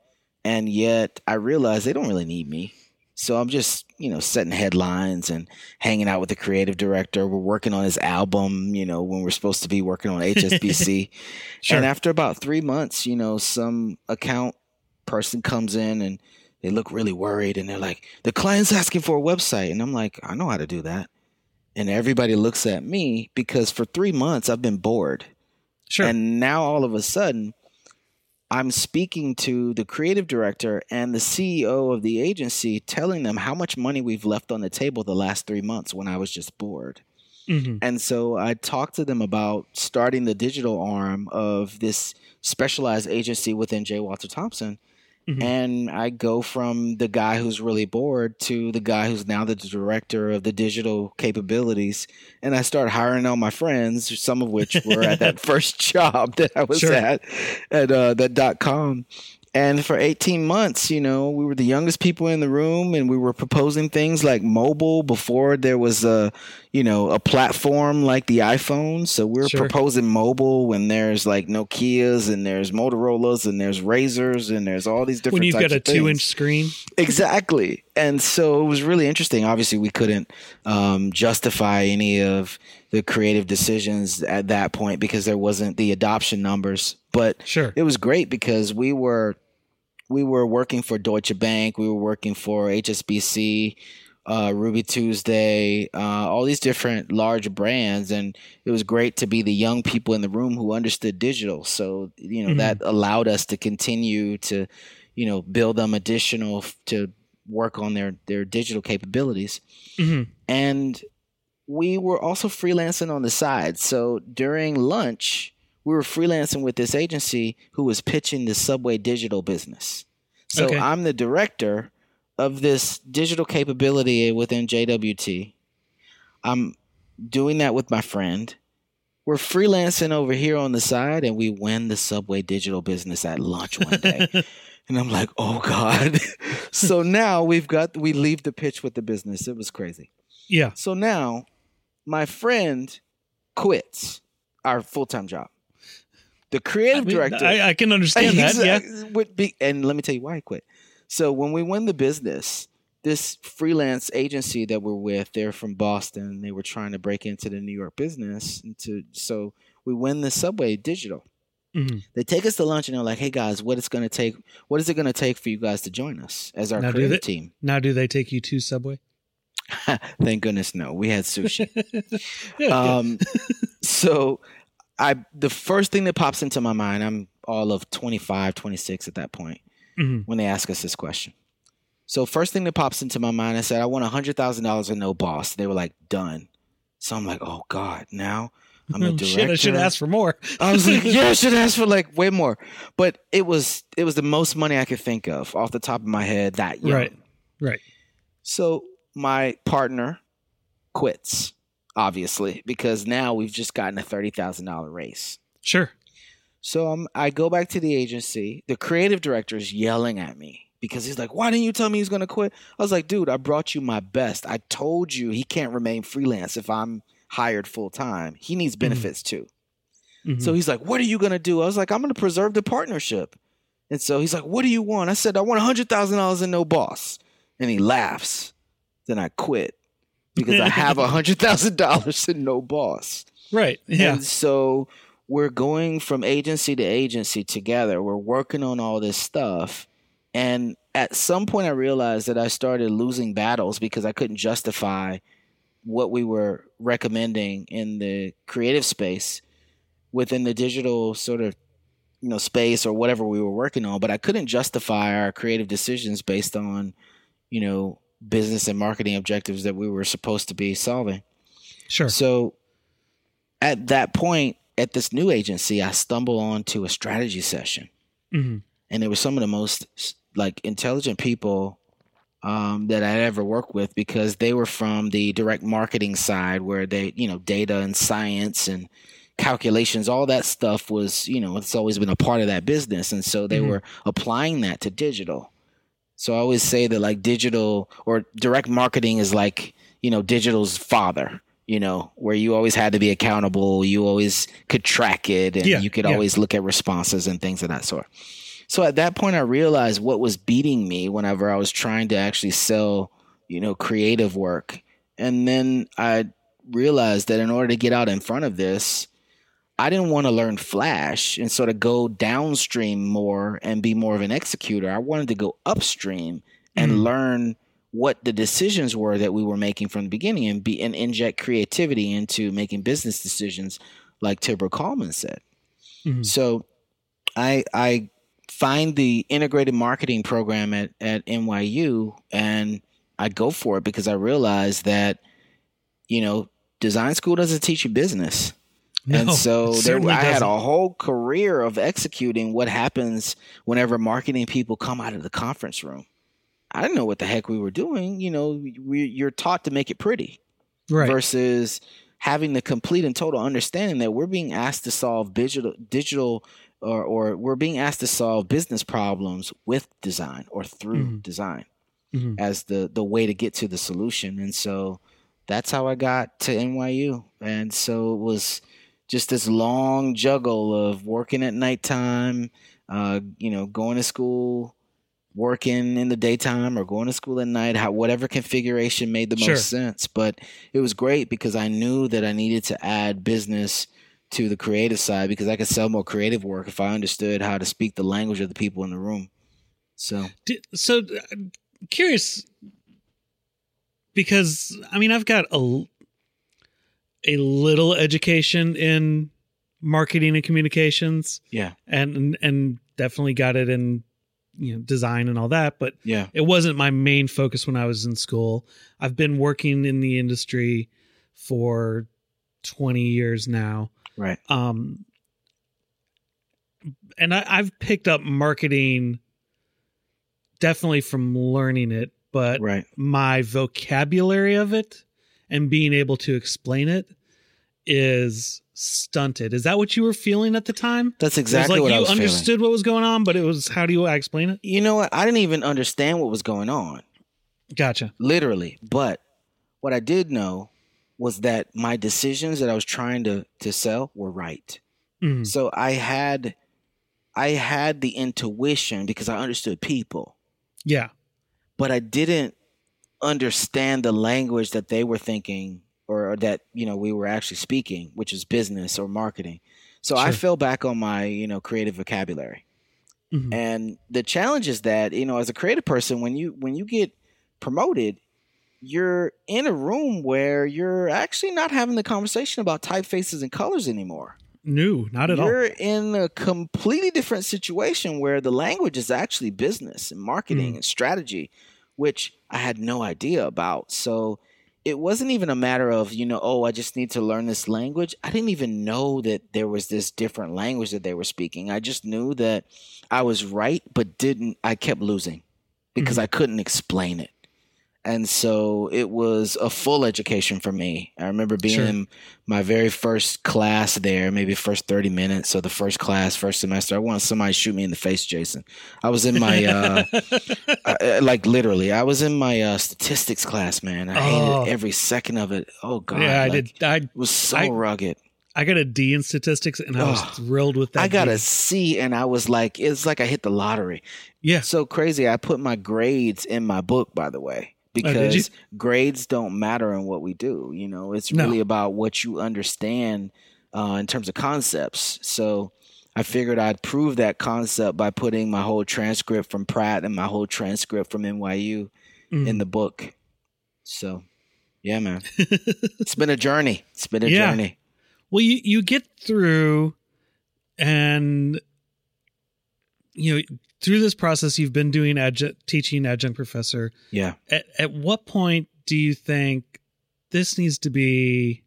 And yet I realize they don't really need me. So I'm just, you know, setting headlines and hanging out with the creative director. We're working on his album, you know, when we're supposed to be working on HSBC. Sure. And after about three months, you know, some account person comes in and they look really worried and they're like, the client's asking for a website. And I'm like, I know how to do that. And everybody looks at me because for three months I've been bored. sure. And now all of a sudden, I'm speaking to the creative director and the CEO of the agency, telling them how much money we've left on the table the last three months when I was just bored. hmm And so I talked to them about starting the digital arm of this specialized agency within J. Walter Thompson. Mhm. And I go from the guy who's really bored to the guy who's now the director of the digital capabilities. And I start hiring all my friends, some of which were at that first job that I was Sure. at, at uh, that dot com. And for 18 months, you know, we were the youngest people in the room and we were proposing things like mobile before there was a, you know, a platform like the iPhone. So we were Sure. proposing mobile when there's like Nokias and there's Motorola's and there's Razrs and there's all these different when you've types got a two inch screen. Exactly. And so it was really interesting. Obviously, we couldn't um, justify any of the creative decisions at that point because there wasn't the adoption numbers. But Sure. it was great because we were we were working for Deutsche Bank, we were working for HSBC, uh, Ruby Tuesday, uh, all these different large brands, and it was great to be the young people in the room who understood digital. So you know Mhm. that allowed us to continue to, you know, build them additional f- to work on their their digital capabilities hmm and we were also freelancing on the side. So during lunch, we were freelancing with this agency who was pitching the Subway digital business. So Okay. I'm the director of this digital capability within JWT. I'm doing that with my friend. We're freelancing over here on the side and we win the Subway digital business at lunch one day. and I'm like, "Oh god." so now we've got we leave the pitch with the business. It was crazy. yeah. So now my friend quits our full time job. The creative I mean, director I, I can understand that. Yeah. Would be, and let me tell you why I quit. So when we win the business, this freelance agency that we're with, they're from Boston. They were trying to break into the New York business. And to, so we win the Subway digital. Mhm. They take us to lunch and they're like, "Hey guys, what it's going to take? What is it going to take for you guys to join us as our Now, creative they- team?" Now, do they take you to Subway? Thank goodness, no. We had sushi. Good, um, so I the first thing that pops into my mind, I'm all of 25, 26 at that point. Mhm. when they ask us this question. So first thing that pops into my mind, I said, I want hundred thousand dollars and no boss. They were like, done. So I'm like, oh God, now I'm a director. Shit, I should ask for more. I was like, yeah, I should ask for like way more. But it was it was the most money I could think of off the top of my head that young. Right. Right. So my partner quits, obviously, because now we've just gotten a thirty thousand dollar raise. Sure. So um, I go back to the agency. The creative director is yelling at me because he's like, "Why didn't you tell me he's going to quit?" I was like, "Dude, I brought you my best. I told you he can't remain freelance if I'm hired full time. He needs benefits too." Mm-hmm. So he's like, What are you going to do? I was like, I'm going to preserve the partnership. And so he's like, What do you want? I said, I want $100,000 and no boss. And he laughs. Then I quit because I have a $100,000 and no boss. Right. Yeah. And so we're going from agency to agency together. We're working on all this stuff. And at some point, I realized that I started losing battles because I couldn't justify what we were recommending in the creative space within the digital sort of you know space or whatever we were working on but i couldn't justify our creative decisions based on you know business and marketing objectives that we were supposed to be solving sure so at that point at this new agency i stumble onto a strategy session mm-hmm. and it was some of the most like intelligent people um, that I'd ever worked with because they were from the direct marketing side where they, you know, data and science and calculations, all that stuff was, you know, it's always been a part of that business. And so they mm-hmm. were applying that to digital. So I always say that like digital or direct marketing is like, you know, digital's father, you know, where you always had to be accountable. You always could track it and yeah, you could yeah. always look at responses and things of that sort. So at that point, I realized what was beating me whenever I was trying to actually sell, you know, creative work. And then I realized that in order to get out in front of this, I didn't want to learn Flash and sort of go downstream more and be more of an executor. I wanted to go upstream and mm. learn what the decisions were that we were making from the beginning and be and inject creativity into making business decisions like Tibor Kalman said. Mm-hmm. So I I find the integrated marketing program at, at NYU and I go for it because I realize that, you know, design school doesn't teach you business. No, and so there, I had a whole career of executing what happens whenever marketing people come out of the conference room. I didn't know what the heck we were doing. You know, we, you're taught to make it pretty, right? Versus having the complete and total understanding that we're being asked to solve digital digital or, or we're being asked to solve business problems with design or through mm-hmm. design mm-hmm. as the the way to get to the solution and so that's how i got to nyu and so it was just this long juggle of working at nighttime uh, you know going to school working in the daytime or going to school at night how whatever configuration made the most sense but it was great because i knew that i needed to add business to the creative side because I could sell more creative work if I understood how to speak the language of the people in the room. So, so uh, curious because I mean I've got a a little education in marketing and communications. Yeah. And and definitely got it in you know design and all that, but yeah. It wasn't my main focus when I was in school. I've been working in the industry for 20 years now. Right. Um, and I, I've picked up marketing definitely from learning it, but right. my vocabulary of it and being able to explain it is stunted. Is that what you were feeling at the time? That's exactly it was like what you understood feeling. what was going on, but it was how do you explain it? You know what? I didn't even understand what was going on. Gotcha. Literally, but what I did know was that my decisions that I was trying to to sell were right. Mm-hmm. So I had I had the intuition because I understood people. Yeah. But I didn't understand the language that they were thinking or, that, you know, we were actually speaking, which is business or marketing. So sure. I fell back on my, you know, creative vocabulary. Mm-hmm. And the challenge is that, you know, as a creative person when you when you get promoted, you're in a room where you're actually not having the conversation about typefaces and colors anymore. No, not at you're all. You're in a completely different situation where the language is actually business and marketing mm. and strategy, which I had no idea about. So it wasn't even a matter of, you know, oh, I just need to learn this language. I didn't even know that there was this different language that they were speaking. I just knew that I was right, but didn't, I kept losing because mm-hmm. I couldn't explain it and so it was a full education for me. I remember being sure. in my very first class there, maybe first 30 minutes. So the first class, first semester, I wanted somebody shoot me in the face, Jason. I was in my, uh, I, like literally, I was in my uh, statistics class, man. I oh. hated every second of it. Oh God. Yeah, like, I did. I it was so I, rugged. I got a D in statistics, and I was Oh, thrilled with that. I got D. a C, and I was like, it's like I hit the lottery. yeah. So crazy. I put my grades in my book, by the way, Oh, because grades don't matter in what we do. You know, it's No. really about what you understand uh, in terms of concepts. So I figured I'd prove that concept by putting my whole transcript from Pratt and my whole transcript from NYU Mm. in the book. So, yeah, man, it's been a journey. It's been a Yeah. journey. Well, you you get through, and you know through this process, you've been doing adjunct, teaching adjunct professor. Yeah. At at what point do you think this needs to be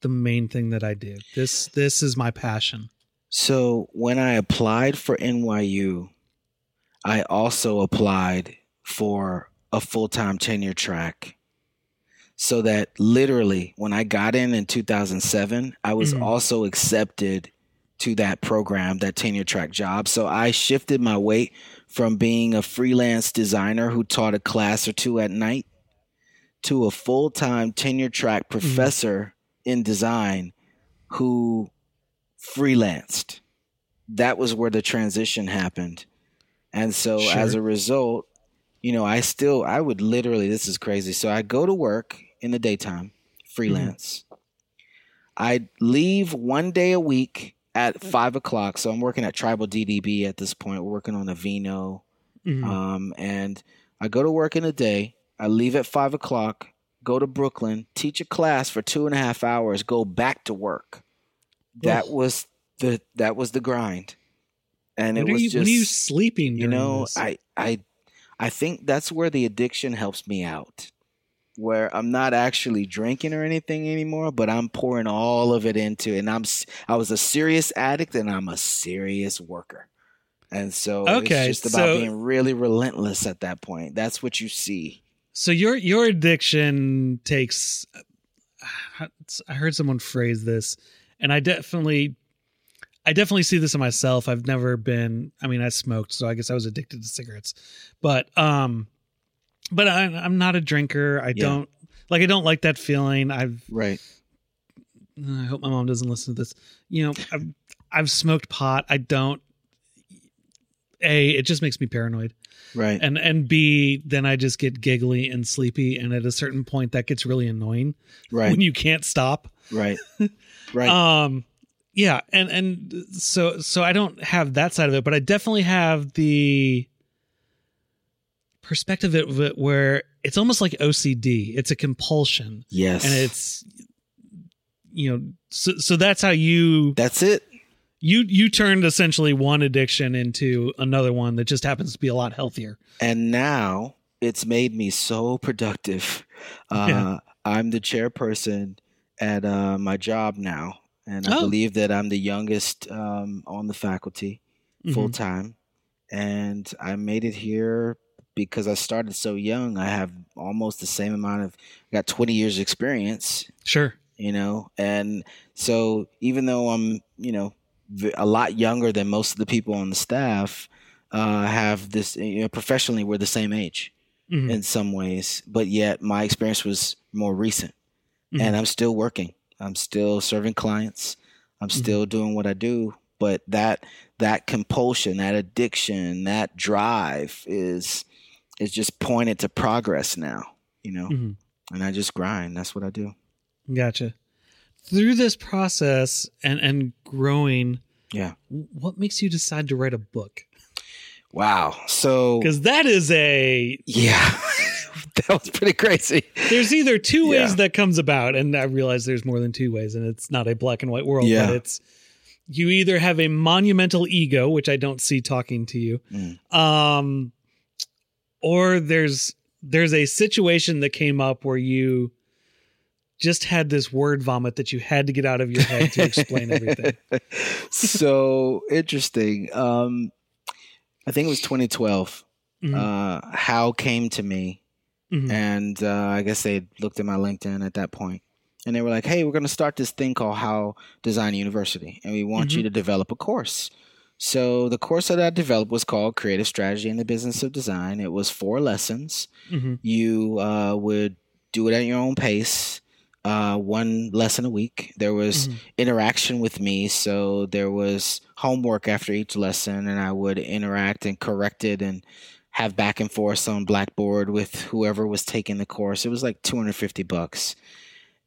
the main thing that I do? This this is my passion. So when I applied for NYU, I also applied for a full time tenure track. So that literally, when I got in in 2007, I was Mhm. also accepted to that program, that tenure track job. So I shifted my weight from being a freelance designer who taught a class or two at night to a full time tenure track mm-hmm. professor in design who freelanced. That was where the transition happened. And so Sure. as a result, you know, I still I would literally this is crazy. So I go to work in the daytime, mm-hmm. freelance. I leave one day a week at five o'clock. So I'm working at Tribal DDB at this point. We're working on Aveeno. Mhm. Um, and I go to work in the day. I leave at five o'clock, go to Brooklyn, teach a class for two and a half hours, go back to work. That Ugh. was the that was the grind, and when, it was you, just when are you sleeping? you know this? I I I think that's where the addiction helps me out. Where I'm not actually drinking or anything anymore, but I'm pouring all of it into it. And I'm I was a serious addict and I'm a serious worker. And so Okay, it's just about so- being really relentless at that point. That's what you see. So your your addiction takes. I heard someone phrase this, and I definitely, I definitely see this in myself. I've never been. I mean, I smoked, so I guess I was addicted to cigarettes, but um, but I, I'm not a drinker. I Yeah. don't like. I don't like that feeling. I've. Right. I hope my mom doesn't listen to this. You know, I've I've smoked pot. I don't. A, it just makes me paranoid Right. and and b then i just get giggly and sleepy and at a certain point that gets really annoying right. when you can't stop right. Right. um yeah and and so so i don't have that side of it but i definitely have the perspective of it where it's almost like ocd it's a compulsion yes. and it's you know so so that's how you that's it. you you turned essentially one addiction into another one that just happens to be a lot healthier And now it's made me so productive. Uh, Yeah. I'm the chairperson at uh, my job now, and I Oh. believe that I'm the youngest um, on the faculty Mhm. full time. And I made it here because I started so young. I have almost the same amount of, I got 20 years experience, sure you know, and so even though I'm, you know, a lot younger than most of the people on the staff, uh, have this, you know, professionally we're the same age Mhm. in some ways, but yet my experience was more recent, Mhm. and I'm still working. I'm still serving clients. I'm Mm-hmm. still doing what I do, but that that compulsion, that addiction, that drive is is just pointed to progress now, you know. Mhm. And I just grind. That's what I do. Gotcha. Through this process and and growing, Yeah. what makes you decide to write a book? Wow. So Because that is a yeah, that was pretty crazy. there's either two ways Yeah. that comes about, and I realize there's more than two ways, and it's not a black and white world. Yeah. But it's you either have a monumental ego, which I don't see talking to you, Mm. um, or there's there's a situation that came up where you just had this word vomit that you had to get out of your head to explain everything. so interesting. Um, I think it was 2012. Mhm. Uh, How came to me, Mhm. and uh, I guess they looked at my LinkedIn at that point, and they were like, "Hey, we're going to start this thing called How Design University, and we want you to develop a course." So the course that I developed was called Creative Strategy in the Business of Design. It was four lessons. Mhm. You uh, would do it at your own pace. uh, one lesson a week. There was mm-hmm. interaction with me, so there was homework after each lesson, and I would interact and correct it and have back and forth on Blackboard with whoever was taking the course. It was like 250 bucks.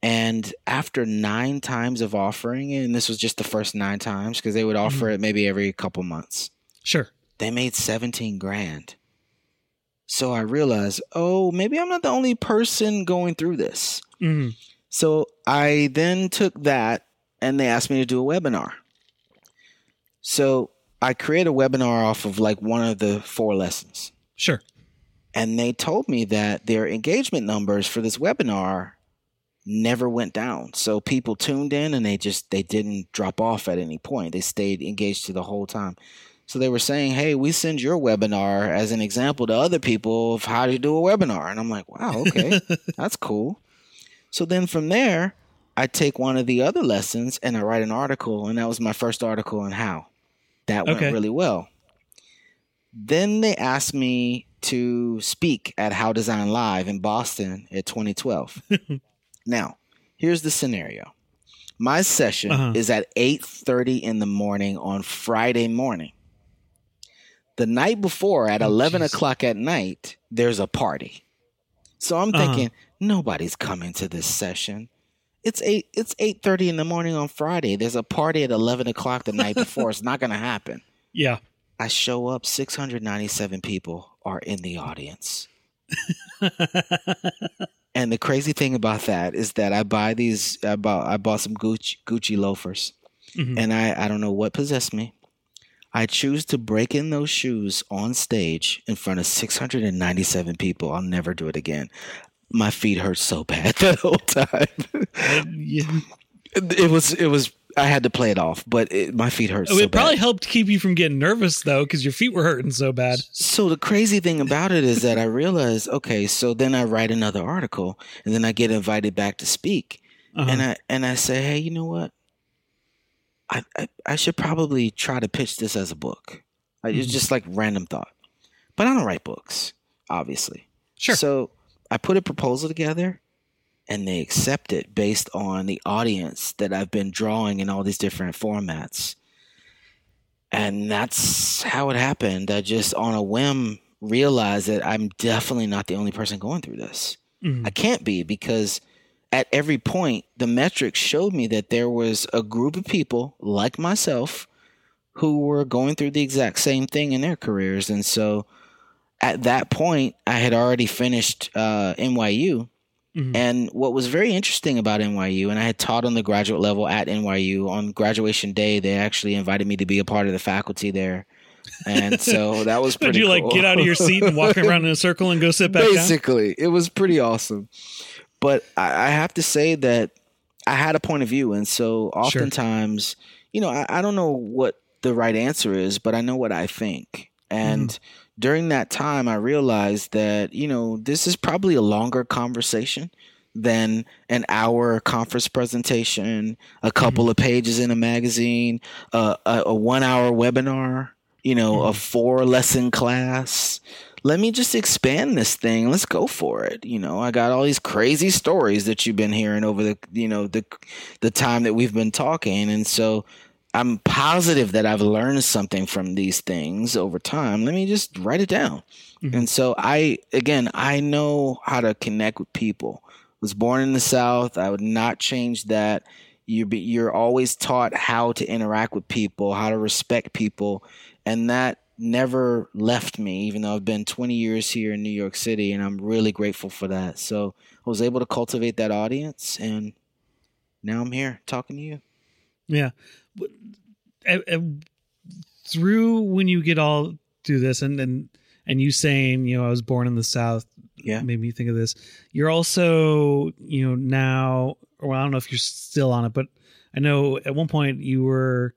And after nine times of offering it, and this was just the first nine times because they would offer mm-hmm. it maybe every couple months. Sure. They made 17 grand. So I realized, oh, maybe I'm not the only person going through this. Mm-hmm. So I then took that and they asked me to do a webinar. So I created a webinar off of like one of the four lessons. Sure. And they told me that their engagement numbers for this webinar never went down. So people tuned in and they just they didn't drop off at any point. They stayed engaged to the whole time. So they were saying, "Hey, we send your webinar as an example to other people of how to do a webinar." And I'm like, "Wow, okay. That's cool." So then from there, I take one of the other lessons and I write an article, and that was my first article on how. That went okay. really well. Then they asked me to speak at How Design Live in Boston at 2012. now, here's the scenario. My session uh-huh. is at 8:30 in the morning on Friday morning. The night before at oh, 11 geez. o'clock at night, there's a party. So I'm uh-huh. thinking nobody's coming to this session. It's eight. It's eight thirty in the morning on Friday. There's a party at eleven o'clock the night before. it's not going to happen. Yeah. I show up, 697 people are in the audience. and the crazy thing about that is that I buy these I bought I bought some Gucci Gucci loafers. Mm-hmm. And I I don't know what possessed me. I choose to break in those shoes on stage in front of 697 people. I'll never do it again. My feet hurt so bad that whole time. yeah. It was it was I had to play it off, but it, my feet hurt. Oh, so it probably bad. helped keep you from getting nervous though, because your feet were hurting so bad. So the crazy thing about it is that I realized, okay, so then I write another article, and then I get invited back to speak, uh-huh. and I and I say, hey, you know what? I, I, I should probably try to pitch this as a book. mm-hmm. It's just like random thought, but I don't write books, obviously. Sure. So I put a proposal together and they accept it based on the audience that I've been drawing in all these different formats. And that's how it happened. I just on a whim realized that I'm definitely not the only person going through this. Mm-hmm. I can't be because at every point the metrics showed me that there was a group of people like myself who were going through the exact same thing in their careers and so at that point I had already finished uh, NYU Mm-hmm. And what was very interesting about NYU, and I had taught on the graduate level at NYU on graduation day, they actually invited me to be a part of the faculty there. And so that was pretty Did you cool. like get out of your seat and walk around in a circle and go sit back Basically, down? it was pretty awesome. But I, I, have to say that I had a point of view. And so oftentimes, sure. you know, I, I, don't know what the right answer is, but I know what I think. And mm during that time, I realized that, you know, this is probably a longer conversation than an hour conference presentation, a couple mm-hmm. of pages in a magazine, uh, a, a, one hour webinar, you know, mm-hmm. a four lesson class. Let me just expand this thing. Let's go for it. You know, I got all these crazy stories that you've been hearing over the, you know, the the time that we've been talking, and so I'm positive that I've learned something from these things over time. Let me just write it down. Mm-hmm. And so I again, I know how to connect with people. Was born in the South. I would not change that. You be, you're always taught how to interact with people, how to respect people, and that never left me even though I've been 20 years here in New York City and I'm really grateful for that. So, I was able to cultivate that audience and now I'm here talking to you. Yeah through when you get all through this and and and you saying you know I was born in the South yeah made me think of this. You're also you know now or I don't know if you're still on it, but I know at one point you were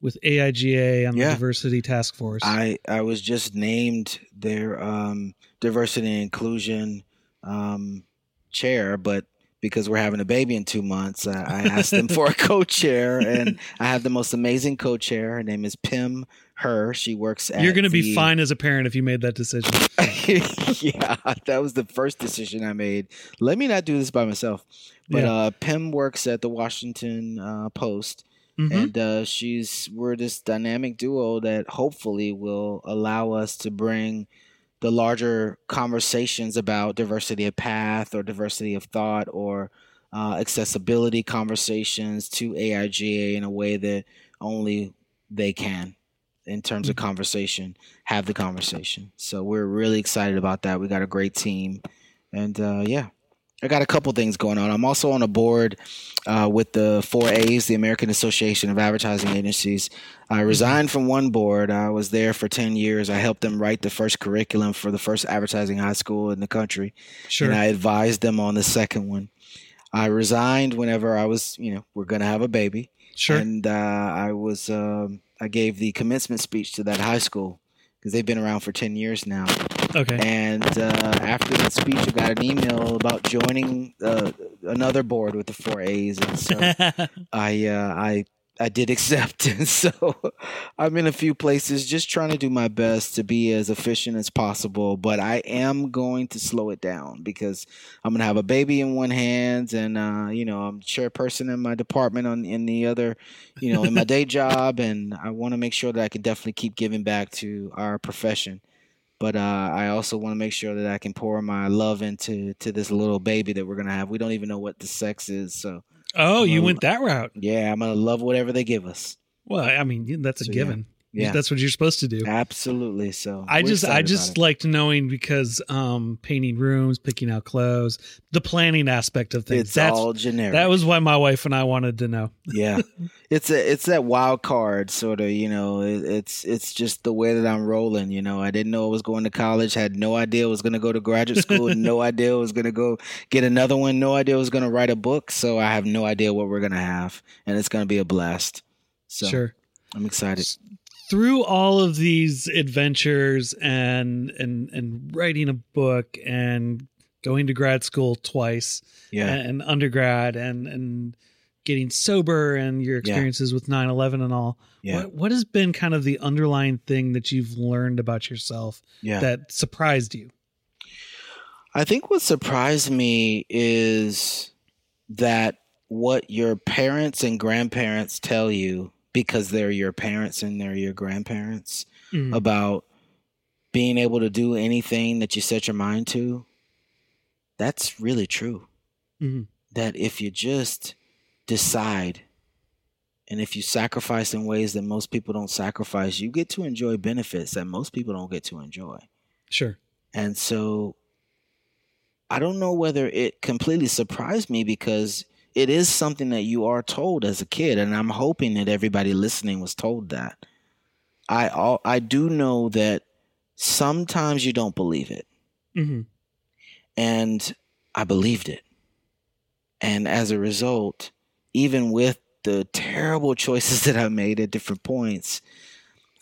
with AIGA on yeah. the diversity task force. I I was just named their um, diversity and inclusion um, chair, but because we're having a baby in two months, I, I asked them for a co-chair, and I have the most amazing co-chair. Her name is Pim her. She works at You're going to the- be fine as a parent if you made that decision. yeah, that was the first decision I made. Let me not do this by myself. But Yeah. uh, Pim works at the Washington uh, Post, Mhm. and uh, she's we're this dynamic duo that hopefully will allow us to bring the larger conversations about diversity of path or diversity of thought or uh, accessibility conversations to AIGA in a way that only they can in terms of conversation have the conversation. So we're really excited about that. We got a great team. And uh, yeah i got a couple things going on i'm also on a board uh, with the 4As, the American Association of Advertising Agencies. I resigned from one board. I was there for 10 years. I helped them write the first curriculum for the first advertising high school in the country. Sure. And I advised them on the second one. I resigned whenever I was, you know, we're going to have a baby. sure. And uh, I was, um, I gave the commencement speech to that high school because they've been around for 10 years now. Okay. And uh, after that speech, I got an email about joining uh, another board with the four A's, and so I uh, I I did accept, and so I'm in a few places just trying to do my best to be as efficient as possible. But I am going to slow it down because I'm gonna have a baby in one hand, and uh, you know I'm chairperson in my department on in the other, you know, in my day job, and I want to make sure that I can definitely keep giving back to our profession but uh, I also want to make sure that I can pour my love into to this little baby that we're gonna have. We don't even know what the sex is, so oh, you went that route. yeah, I'm gonna love whatever they give us. Well, I mean, that's a So, given. Yeah, That's what you're supposed to do. absolutely. So I just I just liked knowing because um painting rooms, picking out clothes, the planning aspect of things. it's That's all generic. that was why my wife and I wanted to know. yeah, it's a it's that wild card sort of. You know, it, it's it's just the way that I'm rolling. You know, I didn't know I was going to college. Had no idea I was going to go to graduate school. no idea I was going to go get another one. No idea I was going to write a book. So I have no idea what we're going to have, and it's going to be a blast. So Sure. I'm excited. Through all of these adventures and and and writing a book and going to grad school twice Yeah. and undergrad and and getting sober and your experiences with 9-11 and all Yeah. what, what has been kind of the underlying thing that you've learned about yourself Yeah. that surprised you I think what surprised me is that what your parents and grandparents tell you because they're your parents and they're your grandparents Mhm. about being able to do anything that you set your mind to, that's really true. Mhm. That if you just decide and if you sacrifice in ways that most people don't sacrifice, you get to enjoy benefits that most people don't get to enjoy. sure And so I don't know whether it completely surprised me because it is something that you are told as a kid and I'm hoping that everybody listening was told that. I al- I do know that sometimes you don't believe it hmm and I believed it. And as a result, even with the terrible choices that I made at different points,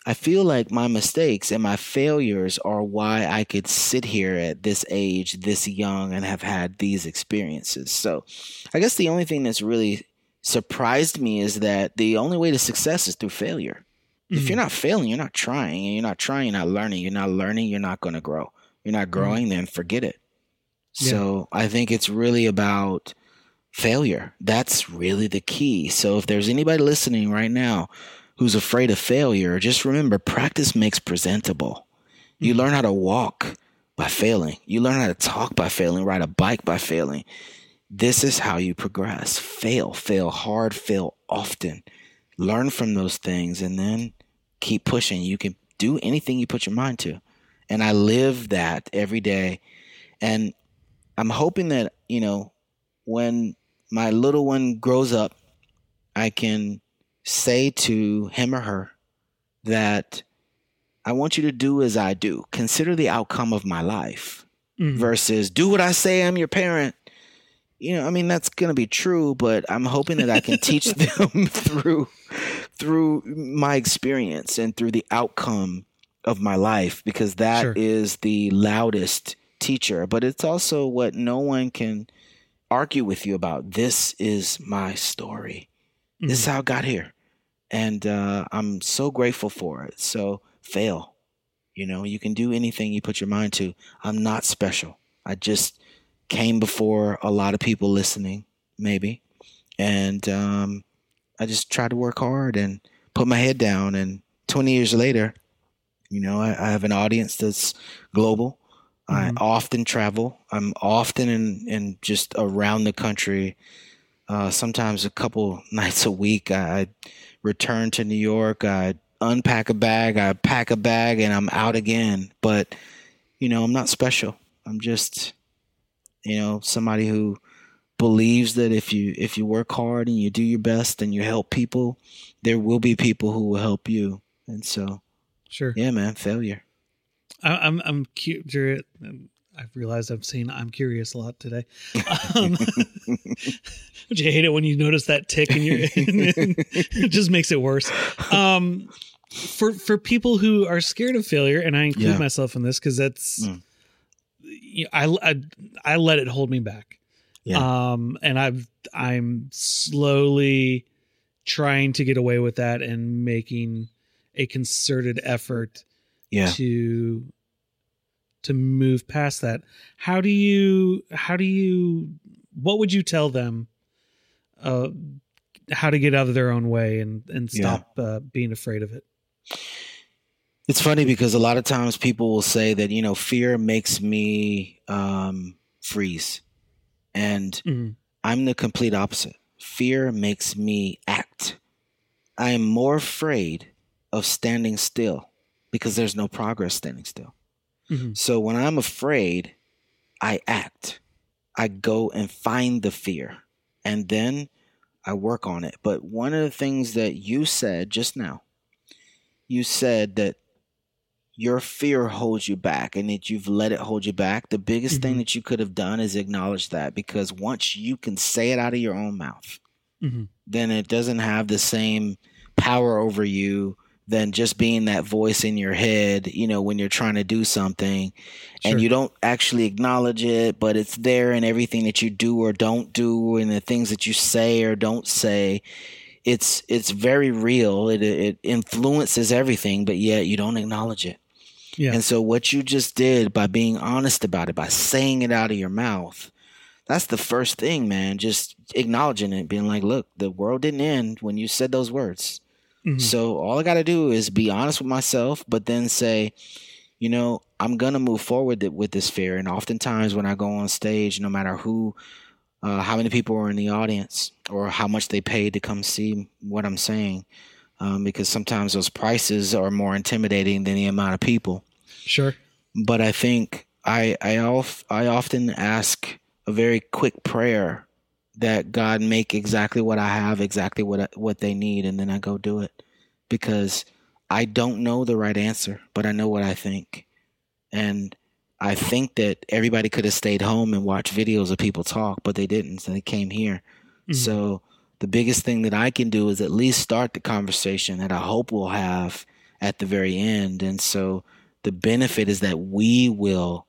I feel like my mistakes and my failures are why I could sit here at this age, this young, and have had these experiences. So I guess the only thing that's really surprised me is that the only way to success is through failure. If you're mm-hmm. not failing, you're not trying, and you're not trying, you're not learning. You're not learning, you're not going to grow. You're not mm-hmm. growing, then forget it. Yeah. So I think it's really about failure. That's really the key. So if there's anybody listening right now who's afraid of failure, just remember practice makes presentable. You Mhm. learn how to walk by failing. You learn how to talk by failing, ride a bike by failing. This is how you progress. Fail, fail hard, fail often. Learn from those things and then keep pushing. You can do anything you put your mind to. And I live that every day. And I'm hoping that, you know, when my little one grows up, I can say to him or her that I want you to do as I do. Consider the outcome of my life Mhm. versus do what I say, I'm your parent. You know, I mean that's going to be true, but I'm hoping that I can teach them through through my experience and through the outcome of my life because that is Sure. the loudest teacher, but it's also what no one can argue with you about. This is my story. This is how I got here. And uh, I'm so grateful for it. So fail. You know, you can do anything you put your mind to. I'm not special. I just came before a lot of people listening, maybe, and um, I just tried to work hard and put my head down. And 20 years later, you know, I, I have an audience that's global. Mm-hmm. I often travel. I'm often in, in just around the country. Uh, sometimes a couple nights a week. I, I return to New York. I unpack a bag. I pack a bag, and I'm out again. But you know, I'm not special. I'm just, you know, somebody who believes that if you if you work hard and you do your best and you help people, there will be people who will help you. And so, sure, yeah, man, failure. I, am I'm curious. I've realized I've seen I'm curious a lot today. Um, would you hate it when you notice that tick in your? it just makes it worse. Um, for for people who are scared of failure, and I include yeah. myself in this because that's. Mm. You know, I, I I let it hold me back. Yeah. Um, and I've I'm slowly trying to get away with that and making a concerted effort yeah. to to move past that. How do you how do you what would you tell them uh how to get out of their own way and and stop yeah. uh, being afraid of it? It's funny because a lot of times people will say that you know fear makes me um freeze and mm-hmm. I'm the complete opposite. Fear makes me act. I am more afraid of standing still because there's no progress standing still. Mm-hmm. So when I'm afraid, I act. I go and find the fear and then I work on it. But one of the things that you said just now, you said that your fear holds you back and that you've let it hold you back, the biggest mm-hmm. thing that you could have done is acknowledge that because once you can say it out of your own mouth, mm-hmm. then it doesn't have the same power over you than just being that voice in your head, you know, when you're trying to do something sure. and you don't actually acknowledge it, but it's there in everything that you do or don't do and the things that you say or don't say it's it's very real. It it influences everything, but yet you don't acknowledge it. Yeah. And so what you just did by being honest about it, by saying it out of your mouth, that's the first thing, man. Just acknowledging it, being like, look, the world didn't end when you said those words. Mm-hmm. So all I got to do is be honest with myself, but then say, you know, I'm going to move forward with this fear. And oftentimes when I go on stage, no matter who, uh, how many people are in the audience or how much they paid to come see what I'm saying, um, because sometimes those prices are more intimidating than the amount of people. Sure. But I think I I, of, I often ask a very quick prayer that God make exactly what I have, exactly what I, what they need, and then I go do it because I don't know the right answer, but I know what I think, and I think that everybody could have stayed home and watched videos of people talk, but they didn't, so they came here. Mm-hmm. So the biggest thing that I can do is at least start the conversation that I hope we'll have at the very end. And so the benefit is that we will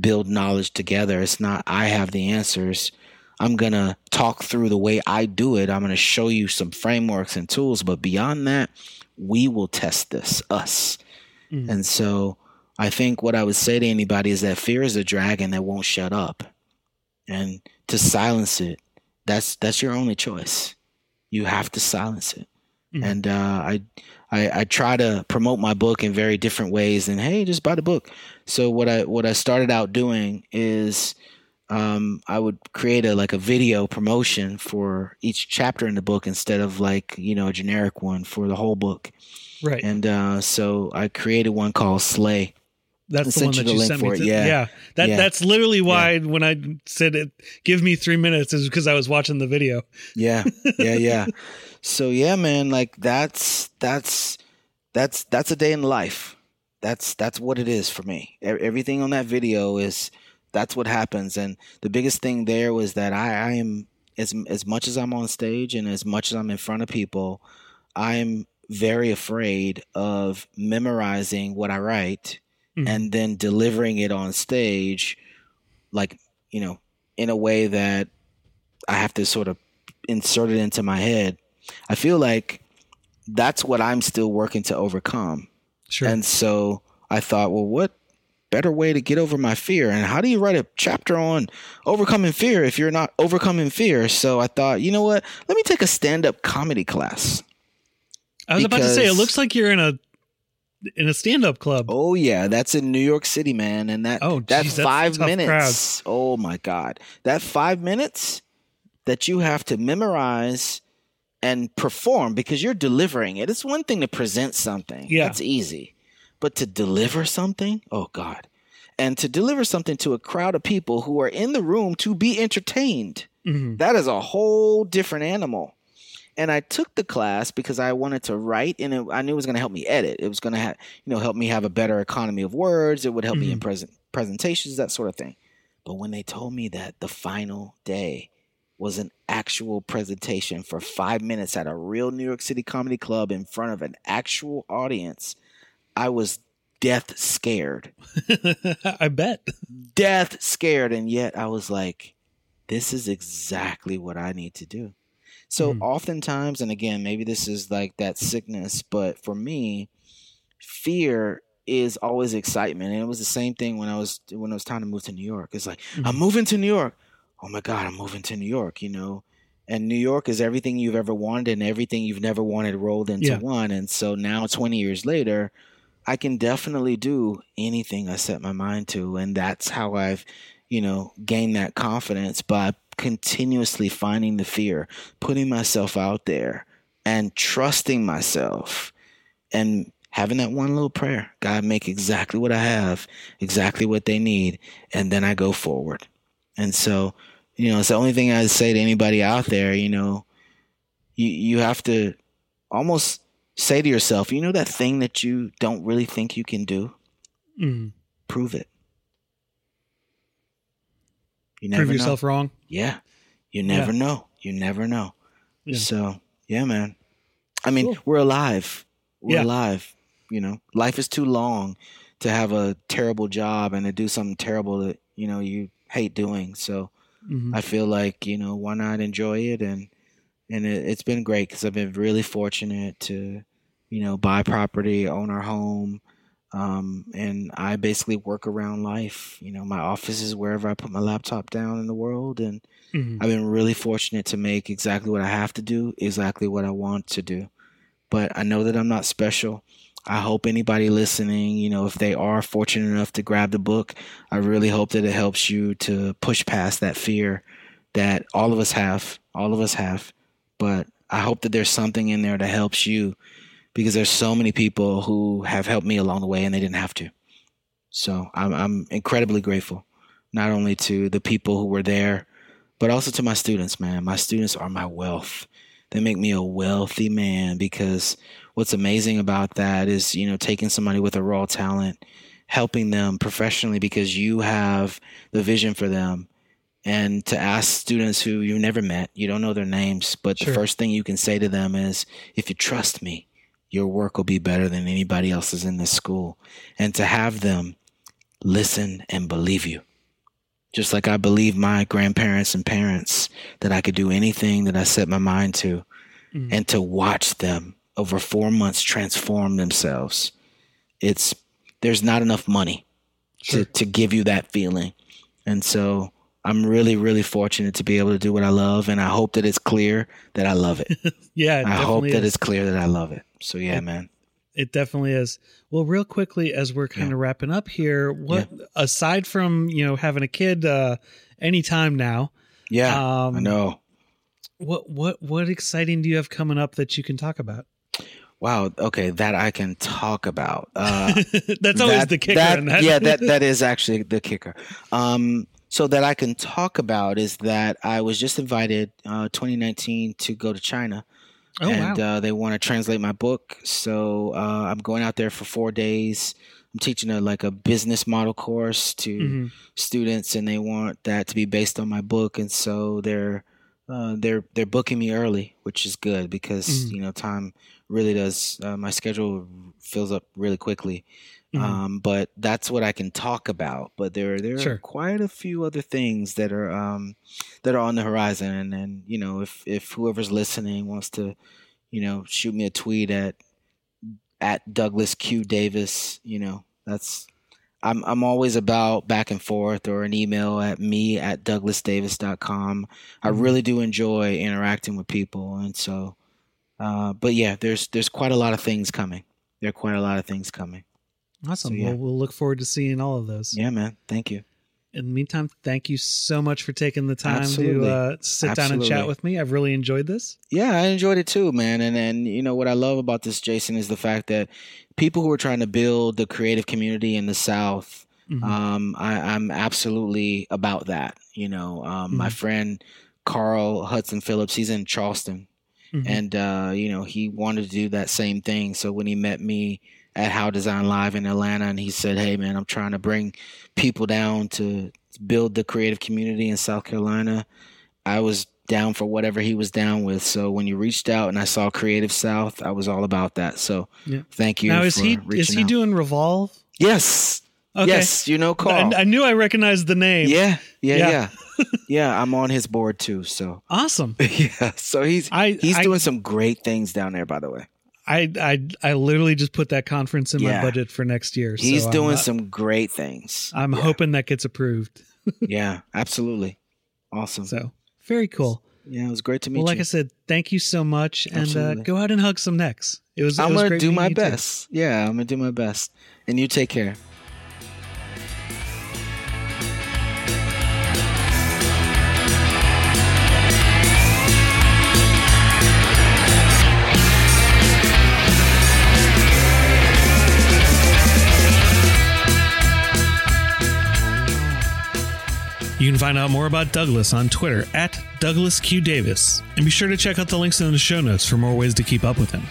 build knowledge together. It's not I have the answers. I'm going to talk through the way I do it. I'm going to show you some frameworks and tools. But beyond that, we will test this, us. Mm. And so I think what I would say to anybody is that fear is a dragon that won't shut up. And to silence it that's that's your only choice. You have to silence it. Mm-hmm. And uh, I, I I try to promote my book in very different ways. And hey, just buy the book. So what I what I started out doing is um, I would create a like a video promotion for each chapter in the book instead of like you know a generic one for the whole book. Right. And uh, so I created one called Slay, that's the one that you, sent me. To, yeah, yeah. That yeah. that's literally why yeah. when I said it, give me three minutes, is because I was watching the video. Yeah, yeah, yeah. so yeah, man, like that's that's that's that's a day in life. That's that's what it is for me. Everything on that video is that's what happens, and the biggest thing there was that I, I am as as much as I'm on stage and as much as I'm in front of people, I'm very afraid of memorizing what I write mm-hmm. and then delivering it on stage, like, you know, in a way that I have to sort of insert it into my head. I feel like that's what I'm still working to overcome. Sure. And so I thought, well, what better way to get over my fear? And how do you write a chapter on overcoming fear if you're not overcoming fear? So I thought, you know what? Let me take a stand up comedy class. I was about to say, it looks like you're in a in a stand up club. Oh yeah, that's in New York City, man. And that oh, that geez, five minutes. Oh my God, that five minutes that you have to memorize and perform because you're delivering it. It's one thing to present something. Yeah, that's easy, but to deliver something, oh God, and to deliver something to a crowd of people who are in the room to be entertained. Mm-hmm. That is a whole different animal. And I took the class because I wanted to write, and it, I knew it was going to help me edit. It was going to, ha- you know, help me have a better economy of words. It would help Mm-hmm. me in present presentations, that sort of thing. But when they told me that the final day was an actual presentation for five minutes at a real New York City comedy club in front of an actual audience, I was death scared. I bet. Death scared. And yet I was like, this is exactly what I need to do. So Mhm. oftentimes, and again, maybe this is like that sickness, but for me, fear is always excitement. And it was the same thing when I was when it was time to move to New York. It's like, I'm Mhm. moving to New York. Oh my God, I'm moving to New York, you know. And New York is everything you've ever wanted and everything you've never wanted rolled into Yeah. one. And so now 20 years later, I can definitely do anything I set my mind to. And that's how I've, you know, gained that confidence by continuously finding the fear, putting myself out there and trusting myself and having that one little prayer God, make exactly what I have, exactly what they need. And then I go forward. And so, you know, it's the only thing I'd say to anybody out there, you know, you, you have to almost say to yourself, you know, that thing that you don't really think you can do, Mhm. prove it. You never Prove know. yourself wrong. Yeah. You never know. You never know. Yeah. So, yeah, man. I mean, Cool. we're alive. We're Yeah. alive. You know, life is too long to have a terrible job and to do something terrible that, you know, you hate doing. So Mhm. I feel like, you know, why not enjoy it? And, and it, it's been great because I've been really fortunate to, you know, buy property, own our home. Um, and I basically work around life. You know, my office is wherever I put my laptop down in the world. And, Mhm. I've been really fortunate to make exactly what I have to do, exactly what I want to do. But I know that I'm not special. I hope anybody listening, you know, if they are fortunate enough to grab the book, I really hope that it helps you to push past that fear that all of us have, all of us have. But I hope that there's something in there that helps you because there's so many people who have helped me along the way and they didn't have to. So I'm, I'm incredibly grateful, not only to the people who were there, but also to my students, man. My students are my wealth. They make me a wealthy man because what's amazing about that is, you know, taking somebody with a raw talent, helping them professionally because you have the vision for them. And to ask students who you've never met, you don't know their names, but Sure. the first thing you can say to them is, if you trust me, your work will be better than anybody else's in this school. And to have them listen and believe you just like I believe my grandparents and parents that I could do anything that I set my mind to, Mhm. and to watch them over four months transform themselves. It's there's not enough money Sure. to, to give you that feeling. And so I'm really, really fortunate to be able to do what I love. And I hope that it's clear that I love it. Yeah, it I hope that is. it's clear that I love it. So yeah, man. It definitely is. Well, real quickly, as we're kind of wrapping up here, what aside from you know having a kid uh, anytime now, Yeah. um, I know. what what what exciting do you have coming up that you can talk about? Wow. Okay. That I can talk about. Uh, That's always that- the kicker. that- that. yeah, that that is actually the kicker. Um, so that I can talk about is that I was just invited uh, 2019 to go to China, oh and wow. uh, they want to translate my book. So uh, I'm going out there for four days. I'm teaching a like a business model course to Mhm. students, and they want that to be based on my book, and so they're uh, they're they're booking me early, which is good because Mhm. you know time really does uh, my schedule fills up really quickly. Mhm. Um, but that's what I can talk about. But there there Sure. are quite a few other things that are um, that are on the horizon, and, and you know if if whoever's listening wants to you know, shoot me a tweet at at Douglas Q Davis. You know, that's I'm I'm always about back and forth or an email at me at douglasdavis.com. I mm-hmm. really do enjoy interacting with people, and so, uh, but yeah, there's there's quite a lot of things coming. There are quite a lot of things coming. Awesome. So, yeah. Well, we'll look forward to seeing all of those. Yeah, man. Thank you in the meantime, thank you so much for taking the time Absolutely. to uh, sit Absolutely. down and chat with me. I've really enjoyed this. Yeah, I enjoyed it too, man. And and you know what I love about this, Jason, is the fact that people who are trying to build the creative community in the South, mm-hmm. um, I, am absolutely about that. You know, um, mm-hmm. my friend Carl Hudson Phillips, he's in Charleston, mm-hmm. and uh, you know he wanted to do that same thing. So when he met me at How Design Live in Atlanta, and he said, "Hey, man, I'm trying to bring people down to build the creative community in South Carolina." I was down for whatever he was down with. So when you reached out and I saw Creative South, I was all about that. So yeah. thank you. Now is he is he out. doing Revolve? Yes. Okay. Yes, you know Carl. I, I, knew I recognized the name. Yeah, yeah, yeah. Yeah, yeah I'm on his board too. So awesome. yeah. So he's I, he's I, doing some great things down there, by the way. I I I literally just put that conference in yeah. my budget for next year. He's so doing some great things. I'm yeah. hoping that gets approved. yeah, absolutely. Awesome. So very cool. Yeah, it was great to meet you. well, like you. I said, thank you so much, and uh, go ahead and hug some necks. It was. I'm it was gonna do my best. Too. Yeah, I'm gonna do my best, and you take care. You can find out more about Douglas on Twitter at Douglas Q Davis, and be sure to check out the links in the show notes for more ways to keep up with him.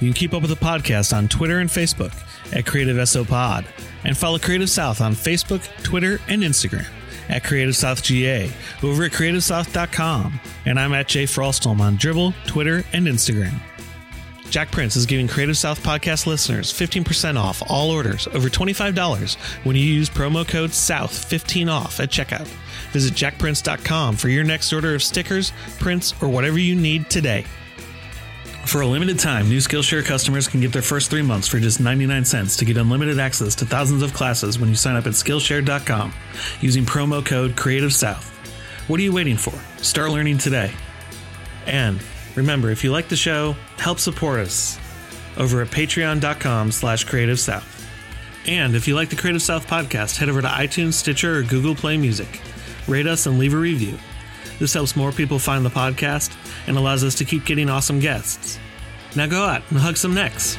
You can keep up with the podcast on Twitter and Facebook at Creative SO Pod, and follow Creative South on Facebook, Twitter, and Instagram at Creative South GA, over at CreativeSouth.com, and I'm at Jay Frostholm on Dribbble, Twitter, and Instagram. Jakprints is giving Creative South podcast listeners 15% off all orders over $25 when you use promo code SOUTH15 off at checkout. Visit jakprints.com for your next order of stickers, prints, or whatever you need today. For a limited time, new Skillshare customers can get their first three months for just 99 cents to get unlimited access to thousands of classes when you sign up at Skillshare.com using promo code Creative South. What are you waiting for? Start learning today. And Remember, if you like the show, help support us over at patreon.com slash creative south. And if you like the Creative South podcast, head over to iTunes, Stitcher, or Google Play Music. Rate us and leave a review. This helps more people find the podcast and allows us to keep getting awesome guests. Now go out and hug some necks.